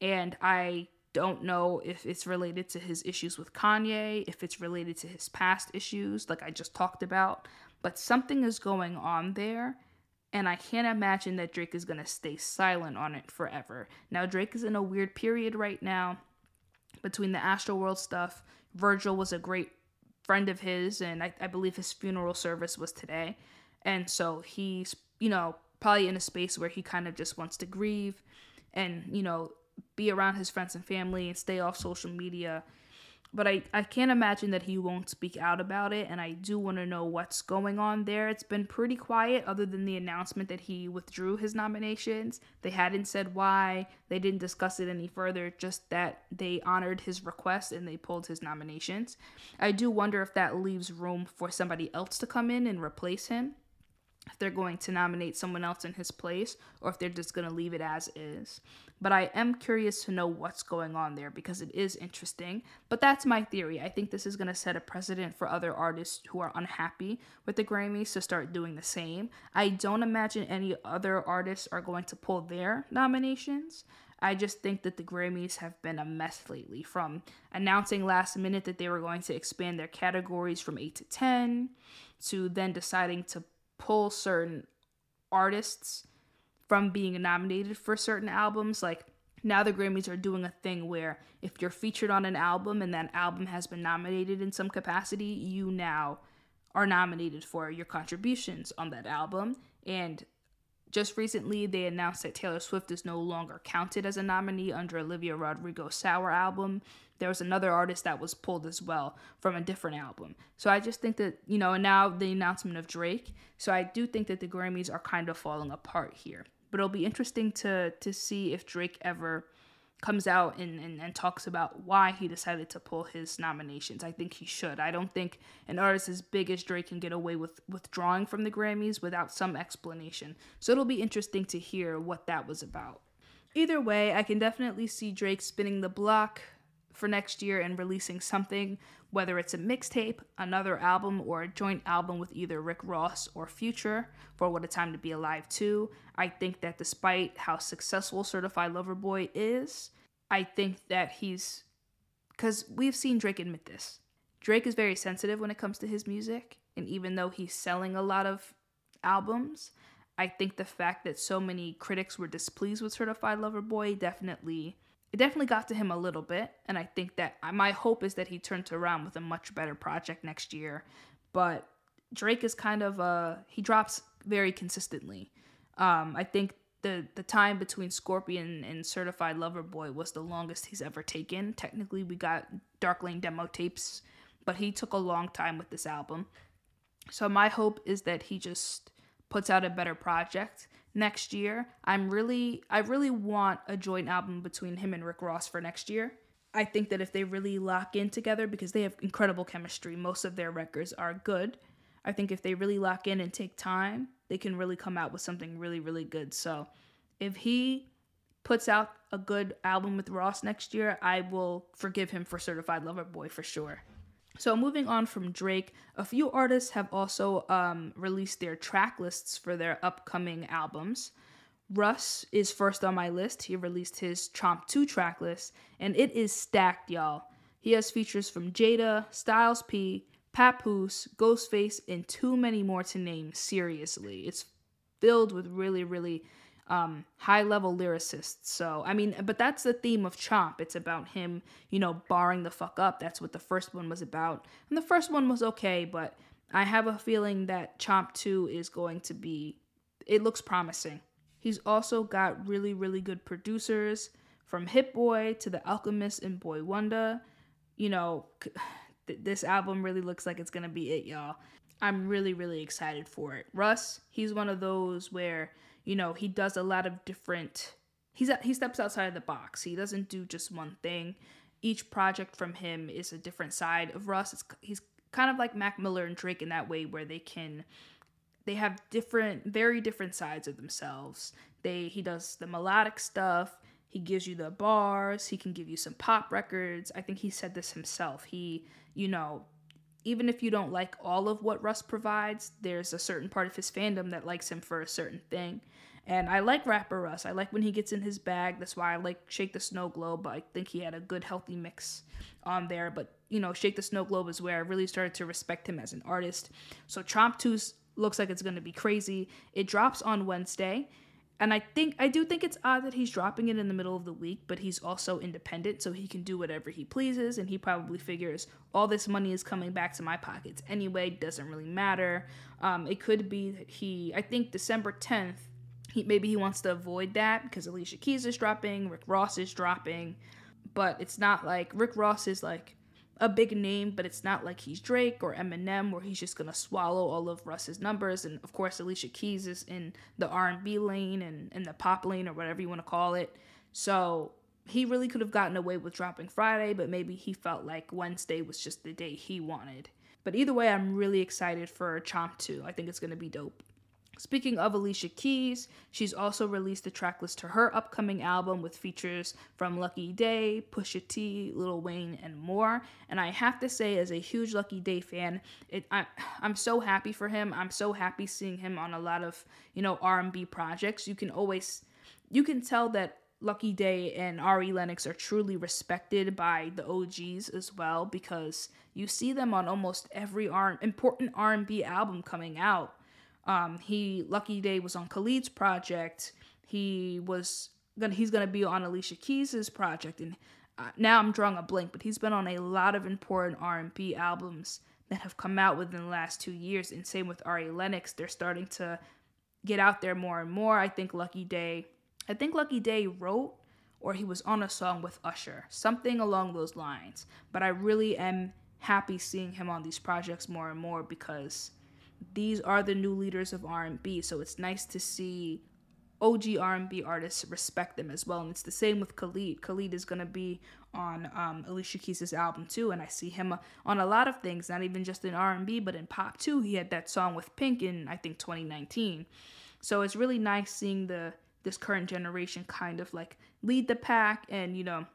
And I don't know if it's related to his issues with Kanye, if it's related to his past issues like I just talked about, but something is going on there. And I can't imagine that Drake is going to stay silent on it forever. Now, Drake is in a weird period right now between the Astroworld stuff. Virgil was a great friend of his, and I, I believe his funeral service was today. And so he's, you know, probably in a space where he kind of just wants to grieve and, you know, be around his friends and family and stay off social media. But I, I can't imagine that he won't speak out about it and i do want to know what's going on there. It's been pretty quiet other than the announcement that he withdrew his nominations. They hadn't said why. They didn't discuss it any further just that they honored his request and they pulled his nominations. I do wonder if that leaves room for somebody else to come in and replace him if they're going to nominate someone else in his place or if they're just going to leave it as is. But I am curious to know what's going on there because it is interesting. But that's my theory. I think this is going to set a precedent for other artists who are unhappy with the Grammys to start doing the same. I don't imagine any other artists are going to pull their nominations. I just think that the Grammys have been a mess lately from announcing last minute that they were going to expand their categories from 8 to 10 to then deciding to pull certain artists from being nominated for certain albums. Like now the Grammys are doing a thing where if you're featured on an album and that album has been nominated in some capacity, you now are nominated for your contributions on that album. And just recently, they announced that Taylor Swift is no longer counted as a nominee under Olivia Rodrigo's Sour album. There was another artist that was pulled as well from a different album. So I just think that, you know, and now the announcement of Drake. So I do think that the Grammys are kind of falling apart here. But it'll be interesting to to see if Drake ever comes out and, and, and talks about why he decided to pull his nominations. I think he should. I don't think an artist as big as Drake can get away with withdrawing from the Grammys without some explanation. So it'll be interesting to hear what that was about. Either way, I can definitely see Drake spinning the block for next year and releasing something, whether it's a mixtape, another album, or a joint album with either Rick Ross or Future for What a Time to Be Alive 2. I think that despite how successful Certified Lover Boy is, I think that he's. Because we've seen Drake admit this. Drake is very sensitive when it comes to his music, and even though he's selling a lot of albums, I think the fact that so many critics were displeased with Certified Lover Boy definitely it definitely got to him a little bit and i think that my hope is that he turns around with a much better project next year. But drake is kind of uh he drops very consistently. Um i think the the time between scorpion and certified lover boy was the longest he's ever taken. Technically we got dark lane demo tapes but he took a long time with this album. So my hope is that he just puts out a better project next year. I'm really I really want a joint album between him and Rick Ross for next year. I think that if they really lock in together because they have incredible chemistry, most of their records are good. I think if they really lock in and take time, they can really come out with something really really good. So, if he puts out a good album with Ross next year, I will forgive him for Certified Lover Boy for sure. So, moving on from Drake, a few artists have also um, released their track lists for their upcoming albums. Russ is first on my list. He released his Chomp 2 track list, and it is stacked, y'all. He has features from Jada, Styles P, Papoose, Ghostface, and too many more to name, seriously. It's filled with really, really um, high level lyricists. So, I mean, but that's the theme of Chomp. It's about him, you know, barring the fuck up. That's what the first one was about. And the first one was okay, but I have a feeling that Chomp 2 is going to be, it looks promising. He's also got really, really good producers from Hit-Boy to The Alchemist and Boi-1da. You know, this album really looks like it's to be it, y'all. I'm really, really excited for it. Russ, he's one of those where you know, he does a lot of different he's he steps outside of the box. He doesn't do just one thing. Each project from him is a different side of Russ. It's, he's kind of like Mac Miller and Drake in that way where they can they have different very different sides of themselves. They he does the melodic stuff, he gives you the bars, he can give you some pop records. I think he said this himself. He, you know, even if you don't like all of what Russ provides, there's a certain part of his fandom that likes him for a certain thing. And I like rapper Russ. I like when he gets in his bag. That's why I like Shake the Snow Globe. I think he had a good, healthy mix on there. But, you know, Shake the Snow Globe is where I really started to respect him as an artist. So Chomp 2 looks like it's going to be crazy. It drops on Wednesday. And I think I do think it's odd that he's dropping it in the middle of the week, but he's also independent, so he can do whatever he pleases, and he probably figures all this money is coming back to my pockets anyway. Doesn't really matter. Um, it could be that he. I think December tenth. He maybe he wants to avoid that because Alicia Keys is dropping, Rick Ross is dropping, but it's not like Rick Ross is like a big name, but it's not like he's Drake or Eminem where he's just gonna swallow all of Russ's numbers. And of course, Alicia Keys is in the R and B lane and, and the pop lane or whatever you want to call it. So he really could have gotten away with dropping Friday, but maybe he felt like Wednesday was just the day he wanted. But either way, I'm really excited for Chomp 2. I think it's gonna be dope. Speaking of Alicia Keys, she's also released the tracklist to her upcoming album with features from Lucky Daye, Pusha T, Lil Wayne, and more. And I have to say, as a huge Lucky Daye fan, it, I, I'm so happy for him. I'm so happy seeing him on a lot of you know R&B projects. You can always, you can tell that Lucky Daye and Ari Lennox are truly respected by the OGs as well because you see them on almost every R- important R&B album coming out um, he Lucky Daye was on Khalid's project. He was gonna he's gonna be on Alicia Keys's project, and uh, now I'm drawing a blank. But he's been on a lot of important R&B albums that have come out within the last two years. And same with Ari Lennox, they're starting to get out there more and more. I think Lucky Daye, I think Lucky Daye wrote or he was on a song with Usher, something along those lines. But I really am happy seeing him on these projects more and more because these are the new leaders of R&B. So it's nice to see OG R&B artists respect them as well. And it's the same with Khalid. Khalid is going to be on um, Alicia Keys' album too, and I see him on a lot of things, not even just in R&B, but in pop too. He had that song with Pink in I think 2019. So it's really nice seeing the this current generation kind of like lead the pack, and you know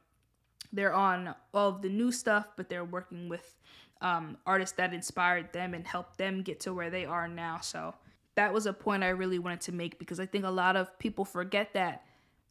they're on all of the new stuff, but they're working with um, artists that inspired them and helped them get to where they are now. So that was a point I really wanted to make because I think a lot of people forget that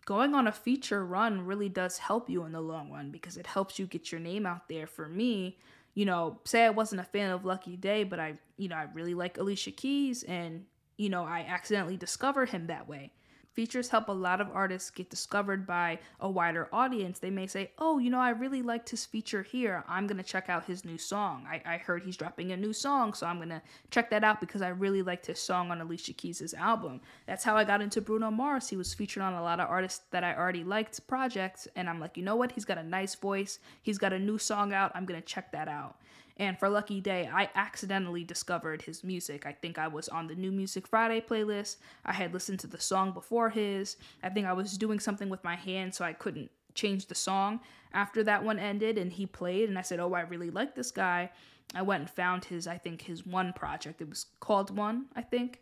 going on a feature run really does help you in the long run because it helps you get your name out there. For me, you know, say I wasn't a fan of Lucky Daye, but I, you know, I really like Alicia Keys and, you know, I accidentally discovered him that way. Features help a lot of artists get discovered by a wider audience. They may say, Oh, you know, I really liked his feature here. I'm going to check out his new song. I, I heard he's dropping a new song, so I'm going to check that out because I really liked his song on Alicia Keys' album. That's how I got into Bruno Mars. He was featured on a lot of artists that I already liked projects, and I'm like, you know what? He's got a nice voice. He's got a new song out. I'm going to check that out. And for Lucky Daye, I accidentally discovered his music. I think I was on the New Music Friday playlist. I had listened to the song before his. I think I was doing something with my hand, so I couldn't change the song after that one ended and he played and I said, "Oh, I really like this guy." I went and found his I think his one project. It was called One, I think.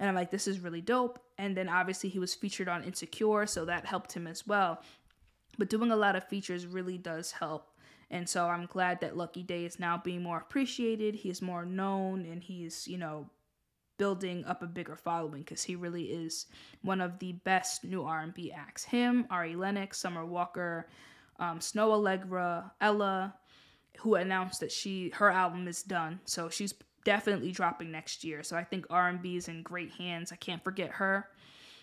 And I'm like, "This is really dope." And then obviously he was featured on Insecure, so that helped him as well. But doing a lot of features really does help and so I'm glad that Lucky Daye is now being more appreciated. He's more known and he's, you know, building up a bigger following because he really is one of the best new R&B acts. Him, Ari Lennox, Summer Walker, um, Snoh Aalegra, Ella, who announced that she her album is done, so she's definitely dropping next year. So I think R&B is in great hands. I can't forget her.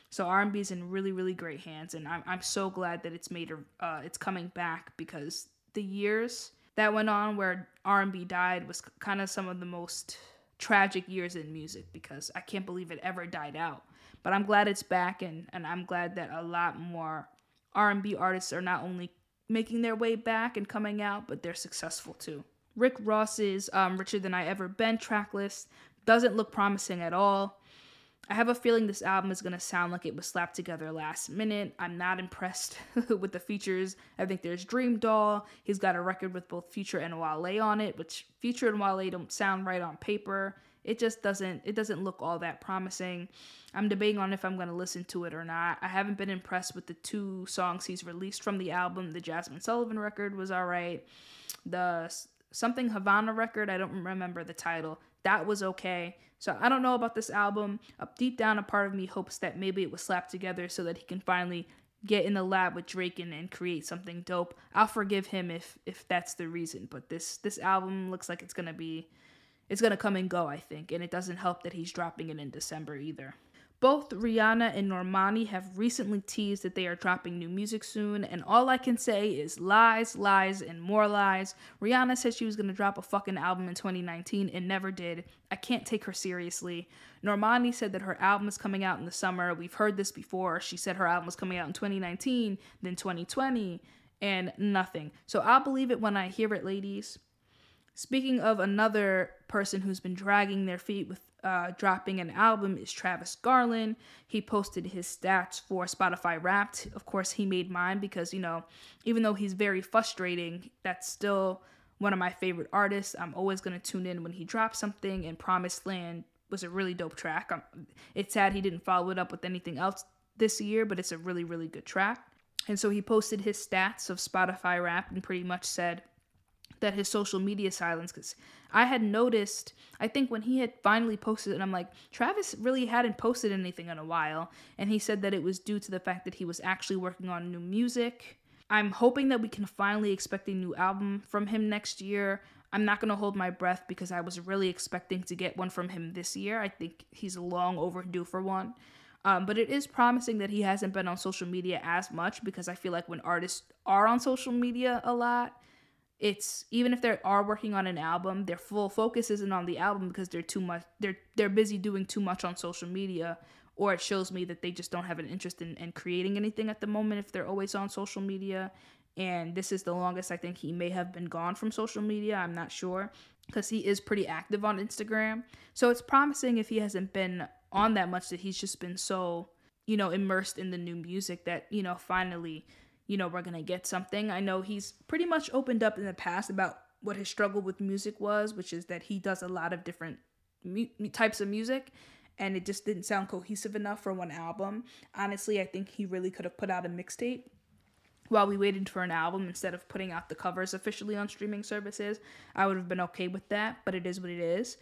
So R&B is in really really great hands, and I'm I'm so glad that it's made uh, it's coming back because the years that went on where R&B died was kind of some of the most tragic years in music because I can't believe it ever died out. But I'm glad it's back and and I'm glad that a lot more R&B artists are not only making their way back and coming out, but they're successful too. Rick Ross's um, Richer Than I Ever Been track list doesn't look promising at all. I have a feeling this album is going to sound like it was slapped together last minute. I'm not impressed with the features. I think there's Dream Doll. He's got a record with both Future and Wale on it, which Future and Wale don't sound right on paper. It just doesn't it doesn't look all that promising. I'm debating on if I'm going to listen to it or not. I haven't been impressed with the two songs he's released from the album. The Jazmine Sullivan record was all right. The something Havana record, I don't remember the title. That was okay. So I don't know about this album. Up deep down, a part of me hopes that maybe it was slapped together so that he can finally get in the lab with Drake and, and create something dope. I'll forgive him if if that's the reason. But this this album looks like it's gonna be it's gonna come and go, I think, and it doesn't help that he's dropping it in December either. Both Rihanna and Normani have recently teased that they are dropping new music soon, and all I can say is lies, lies, and more lies. Rihanna said she was gonna drop a fucking album in 2019 and never did. I can't take her seriously. Normani said that her album is coming out in the summer. We've heard this before. She said her album was coming out in 2019, then 2020, and nothing. So I'll believe it when I hear it, ladies. Speaking of another person who's been dragging their feet with uh, dropping an album is Travis Garland. He posted his stats for Spotify Wrapped. Of course, he made mine because, you know, even though he's very frustrating, that's still one of my favorite artists. I'm always going to tune in when he drops something, and Promised Land was a really dope track. I'm, it's sad he didn't follow it up with anything else this year, but it's a really, really good track. And so he posted his stats of Spotify Wrapped and pretty much said, that his social media silence because I had noticed, I think when he had finally posted and I'm like, Travis really hadn't posted anything in a while. And he said that it was due to the fact that he was actually working on new music. I'm hoping that we can finally expect a new album from him next year. I'm not going to hold my breath because I was really expecting to get one from him this year. I think he's long overdue for one. Um, but it is promising that he hasn't been on social media as much because I feel like when artists are on social media a lot, it's even if they are working on an album, their full focus isn't on the album because they're too much they're they're busy doing too much on social media or it shows me that they just don't have an interest in, in creating anything at the moment if they're always on social media. And this is the longest i think he may have been gone from social media i'm not sure because he is pretty active on instagram. So it's promising if he hasn't been on that much that he's just been so you know immersed in the new music that you know finally you know, we're going to get something. I know he's pretty much opened up in the past about what his struggle with music was, which is that he does a lot of different mu- types of music and it just didn't sound cohesive enough for one album. Honestly, I think he really could have put out a mixtape while we waited for an album instead of putting out the covers officially on streaming services. I would have been okay with that, but it is what it is.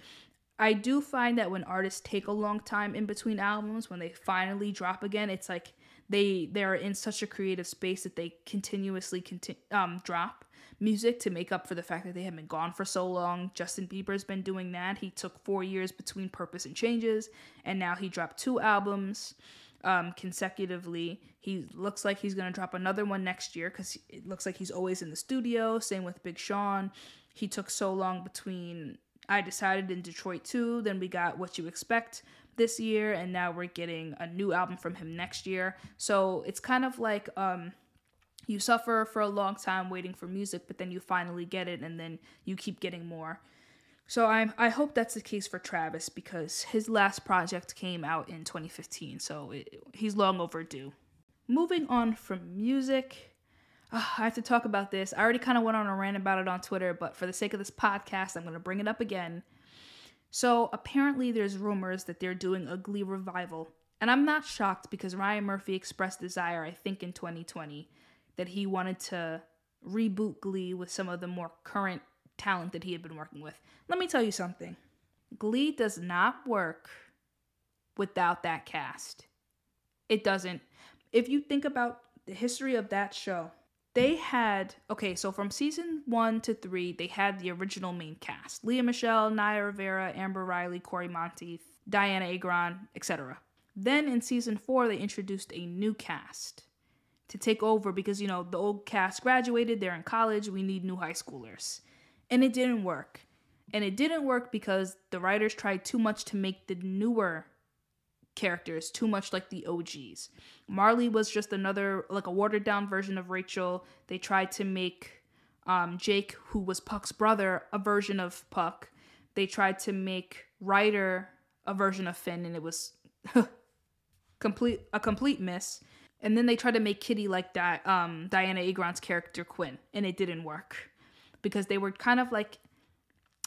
I do find that when artists take a long time in between albums, when they finally drop again, it's like they they're in such a creative space that they continuously conti- um, drop music to make up for the fact that they have been gone for so long. Justin Bieber's been doing that. He took four years between Purpose and Changes, and now he dropped two albums um, consecutively. He looks like he's gonna drop another one next year because it looks like he's always in the studio. Same with Big Sean. He took so long between I decided in Detroit 2. Then we got What You Expect this year, and now we're getting a new album from him next year. So it's kind of like um, you suffer for a long time waiting for music, but then you finally get it, and then you keep getting more. So I I hope that's the case for Travis because his last project came out in 2015, so it, he's long overdue. Moving on from music, uh, I have to talk about this. I already kind of went on a rant about it on Twitter, but for the sake of this podcast, I'm going to bring it up again. So apparently, there's rumors that they're doing a Glee revival. And I'm not shocked because Ryan Murphy expressed desire, I think in 2020, that he wanted to reboot Glee with some of the more current talent that he had been working with. Let me tell you something Glee does not work without that cast. It doesn't. If you think about the history of that show, they had okay so from season one to three they had the original main cast. Lea Michele, naya rivera amber riley cory monteith Dianna agron etc then in season four they introduced a new cast to take over because you know the old cast graduated they're in college we need new high schoolers. And it didn't work. And it didn't work because the writers tried too much to make the newer characters too much like the OGs. Marley was just another like a watered down version of Rachel. They tried to make um, Jake, who was Puck's brother, a version of Puck. They tried to make Ryder a version of Finn, and it was complete a complete miss. And then they tried to make Kitty like that um, Dianna Agron's character Quinn, and it didn't work because they were kind of like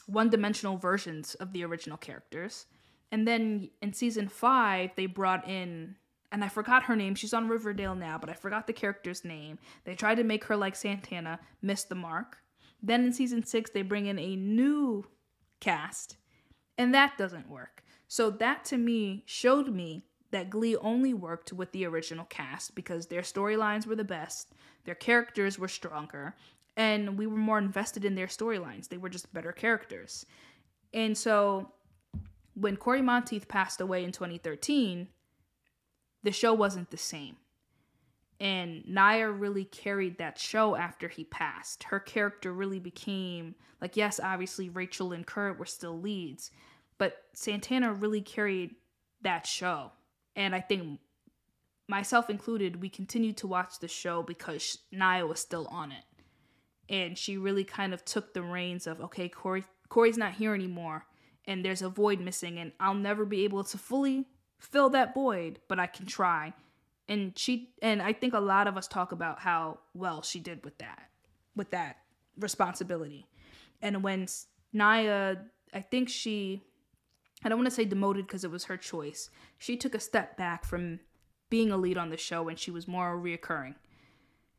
one dimensional versions of the original characters. And then in season five, they brought in, and I forgot her name. She's on Riverdale now, but I forgot the character's name. They tried to make her like Santana, missed the mark. Then in season six, they bring in a new cast, and that doesn't work. So that to me showed me that Glee only worked with the original cast because their storylines were the best, their characters were stronger, and we were more invested in their storylines. They were just better characters. And so when Cory Monteith passed away in 2013, the show wasn't the same. And Naya really carried that show after he passed. Her character really became like, yes, obviously Rachel and Kurt were still leads, but Santana really carried that show. And I think myself included, we continued to watch the show because Naya was still on it. and she really kind of took the reins of okay, Cory Cory's not here anymore, and there's a void missing, and I'll never be able to fully fill that void, but I can try. And she and I think a lot of us talk about how well she did with that, with that responsibility. And when Naya, I think she, I don't want to say demoted because it was her choice. She took a step back from being a lead on the show and she was more reoccurring.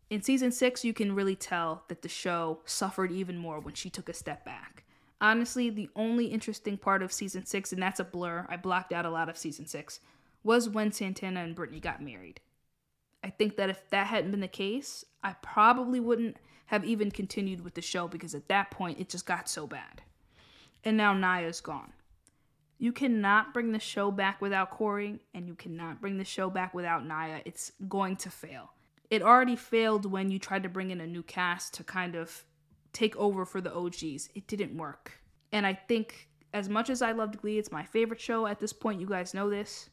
In season six, you can really tell that the show suffered even more when she took a step back. Honestly, the only interesting part of season six, and that's a blur, I blocked out a lot of season six, was when Santana and Brittany got married. I think that if that hadn't been the case, I probably wouldn't have even continued with the show because at that point it just got so bad. And now Naya's gone. You cannot bring the show back without Cory, and you cannot bring the show back without Nia. It's going to fail. It already failed when you tried to bring in a new cast to kind of take over for the OGs. It didn't work. And I think as much as I loved Glee, it's my favorite show at this point. You guys know this.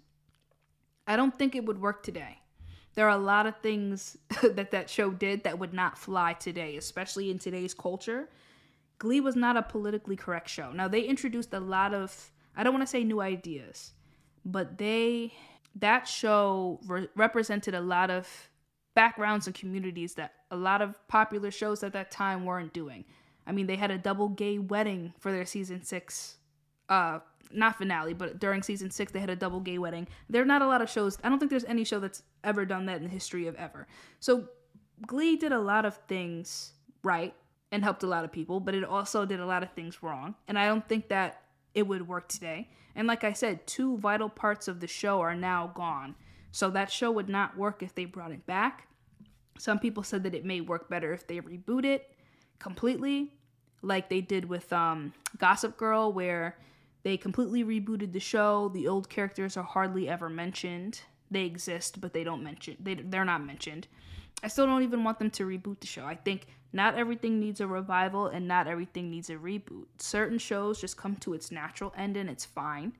I don't think it would work today. There are a lot of things that that show did that would not fly today, especially in today's culture. Glee was not a politically correct show. Now, they introduced a lot of, I don't want to say new ideas, but they, that show re- represented a lot of backgrounds and communities that a lot of popular shows at that time weren't doing. I mean, they had a double gay wedding for their season six, uh, not finale, but during season six, they had a double gay wedding. There are not a lot of shows. I don't think there's any show that's ever done that in the history of ever. So, Glee did a lot of things right and helped a lot of people, but it also did a lot of things wrong. And I don't think that it would work today. And like I said, two vital parts of the show are now gone. So that show would not work if they brought it back. Some people said that it may work better if they reboot it completely, like they did with um, Gossip Girl, where they completely rebooted the show. The old characters are hardly ever mentioned. They exist, but they don't mention. They they're not mentioned. I still don't even want them to reboot the show. I think not everything needs a revival and not everything needs a reboot. Certain shows just come to its natural end and it's fine.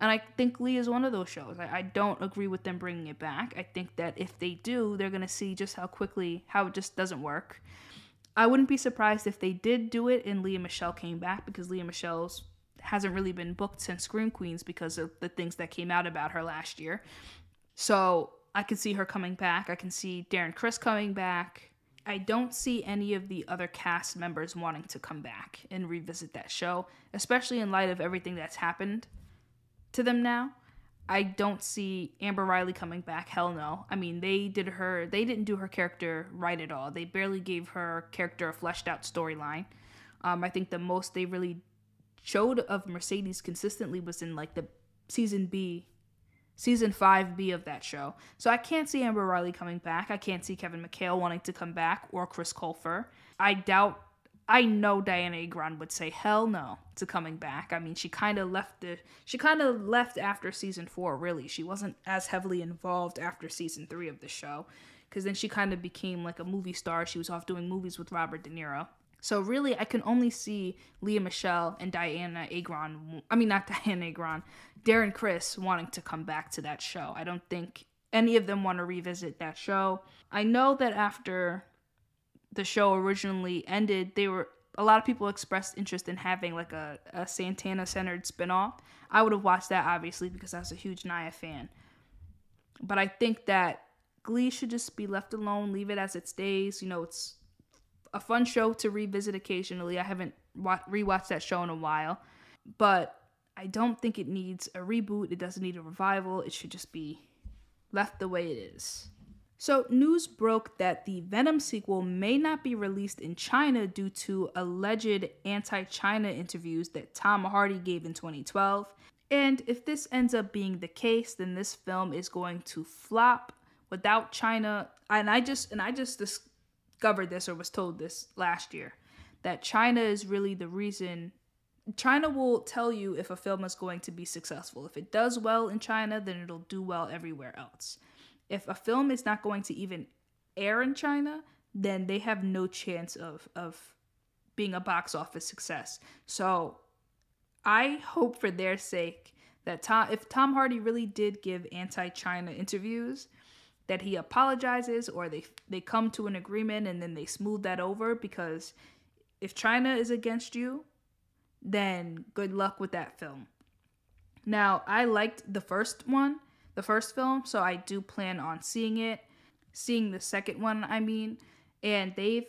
And I think Glee is one of those shows. I, I don't agree with them bringing it back. I think that if they do, they're going to see just how quickly, how it just doesn't work. I wouldn't be surprised if they did do it and Lea Michele came back because Lea Michele's hasn't really been booked since Scream Queens because of the things that came out about her last year. So I can see her coming back. I can see Darren Criss coming back. I don't see any of the other cast members wanting to come back and revisit that show, especially in light of everything that's happened to them now. I don't see Amber Riley coming back. Hell no. I mean, they did her, they didn't do her character right at all. They barely gave her character a fleshed out storyline. Um, I think the most they really showed of Mercedes consistently was in like the season B, season 5B of that show. So I can't see Amber Riley coming back. I can't see Kevin McHale wanting to come back or Chris Colfer. I doubt I know Dianna Agron would say hell no to coming back. I mean, she kind of left the she kind of left after season 4, really. She wasn't as heavily involved after season 3 of the show cuz then she kind of became like a movie star. She was off doing movies with Robert De Niro. So really, I can only see Lea Michele and Dianna Agron. I mean, not Dianna Agron, Darren Criss wanting to come back to that show. I don't think any of them want to revisit that show. I know that after the show originally ended, they were a lot of people expressed interest in having like a, a Santana centered spinoff. I would have watched that obviously because I was a huge Naya fan. But I think that Glee should just be left alone, leave it as it stays. You know, it's a fun show to revisit occasionally. I haven't wa- rewatched that show in a while, but I don't think it needs a reboot. It doesn't need a revival. It should just be left the way it is. So, news broke that the Venom sequel may not be released in China due to alleged anti China interviews that Tom Hardy gave in 2012. And if this ends up being the case, then this film is going to flop without China. And I just and I just discovered this or was told this last year that China is really the reason China will tell you if a film is going to be successful. If it does well in China, then it'll do well everywhere else if a film is not going to even air in China, then they have no chance of of being a box office success. So I hope for their sake that Tom if Tom Hardy really did give anti-China interviews, that he apologizes or they they come to an agreement and then they smooth that over because if China is against you, then good luck with that film. Now, I liked the first one, the first film, so I do plan on seeing it, seeing the second one, I mean, and they've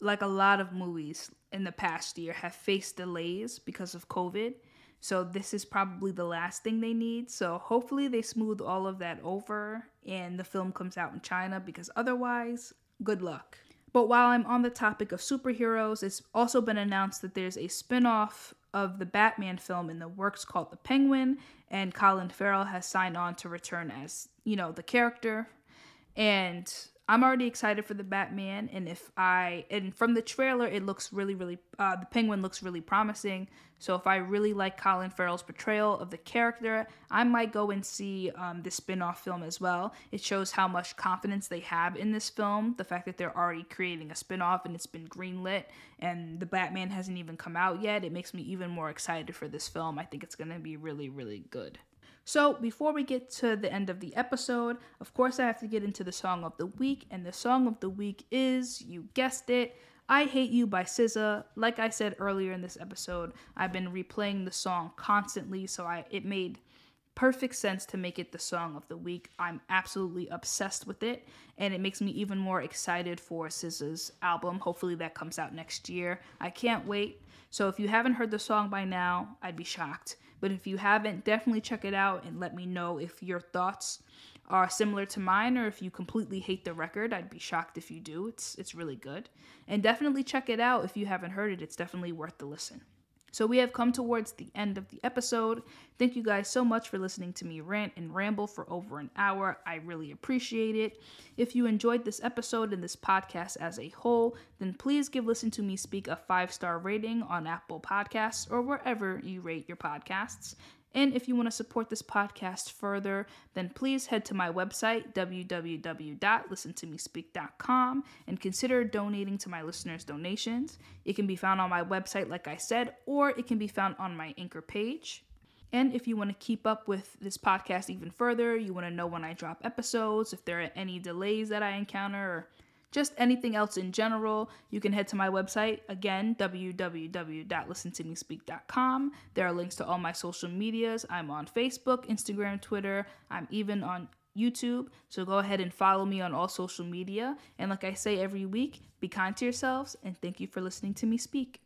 like a lot of movies in the past year have faced delays because of COVID. So this is probably the last thing they need. So hopefully they smooth all of that over and the film comes out in China because otherwise, good luck. But while I'm on the topic of superheroes, it's also been announced that there's a spin-off of the Batman film in the works called The Penguin and Colin Farrell has signed on to return as, you know, the character. And I'm already excited for the Batman, and if I and from the trailer, it looks really, really. Uh, the Penguin looks really promising. So if I really like Colin Farrell's portrayal of the character, I might go and see um, the spin-off film as well. It shows how much confidence they have in this film. The fact that they're already creating a spin-off and it's been greenlit, and the Batman hasn't even come out yet. It makes me even more excited for this film. I think it's gonna be really, really good. So, before we get to the end of the episode, of course, I have to get into the song of the week, and the song of the week is, you guessed it, I Hate U by SZA. Like I said earlier in this episode, I've been replaying the song constantly, so I it made perfect sense to make it the song of the week. I'm absolutely obsessed with it, and it makes me even more excited for SZA's album. Hopefully, that comes out next year. I can't wait. So, if you haven't heard the song by now, I'd be shocked. But if you haven't, definitely check it out and let me know if your thoughts are similar to mine or if you completely hate the record. I'd be shocked if you do. It's it's really good. And definitely check it out if you haven't heard it. It's definitely worth the listen. So we have come towards the end of the episode. Thank you guys so much for listening to me rant and ramble for over an hour. I really appreciate it. If you enjoyed this episode and this podcast as a whole, then please give Listen to Me Speak a five star rating on Apple Podcasts or wherever you rate your podcasts. And if you want to support this podcast further, then please head to my website, www.listentomespeak.com, and consider donating to my listeners' donations. It can be found on my website, like I said, or it can be found on my Anchor page. And if you want to keep up with this podcast even further, you want to know when I drop episodes, if there are any delays that I encounter, or just anything else in general, you can head to my website again, www.listentomespeak.com. There are links to all my social medias. I'm on Facebook, Instagram, Twitter. I'm even on YouTube. So go ahead and follow me on all social media. And like I say every week, be kind to yourselves and thank you for listening to me speak.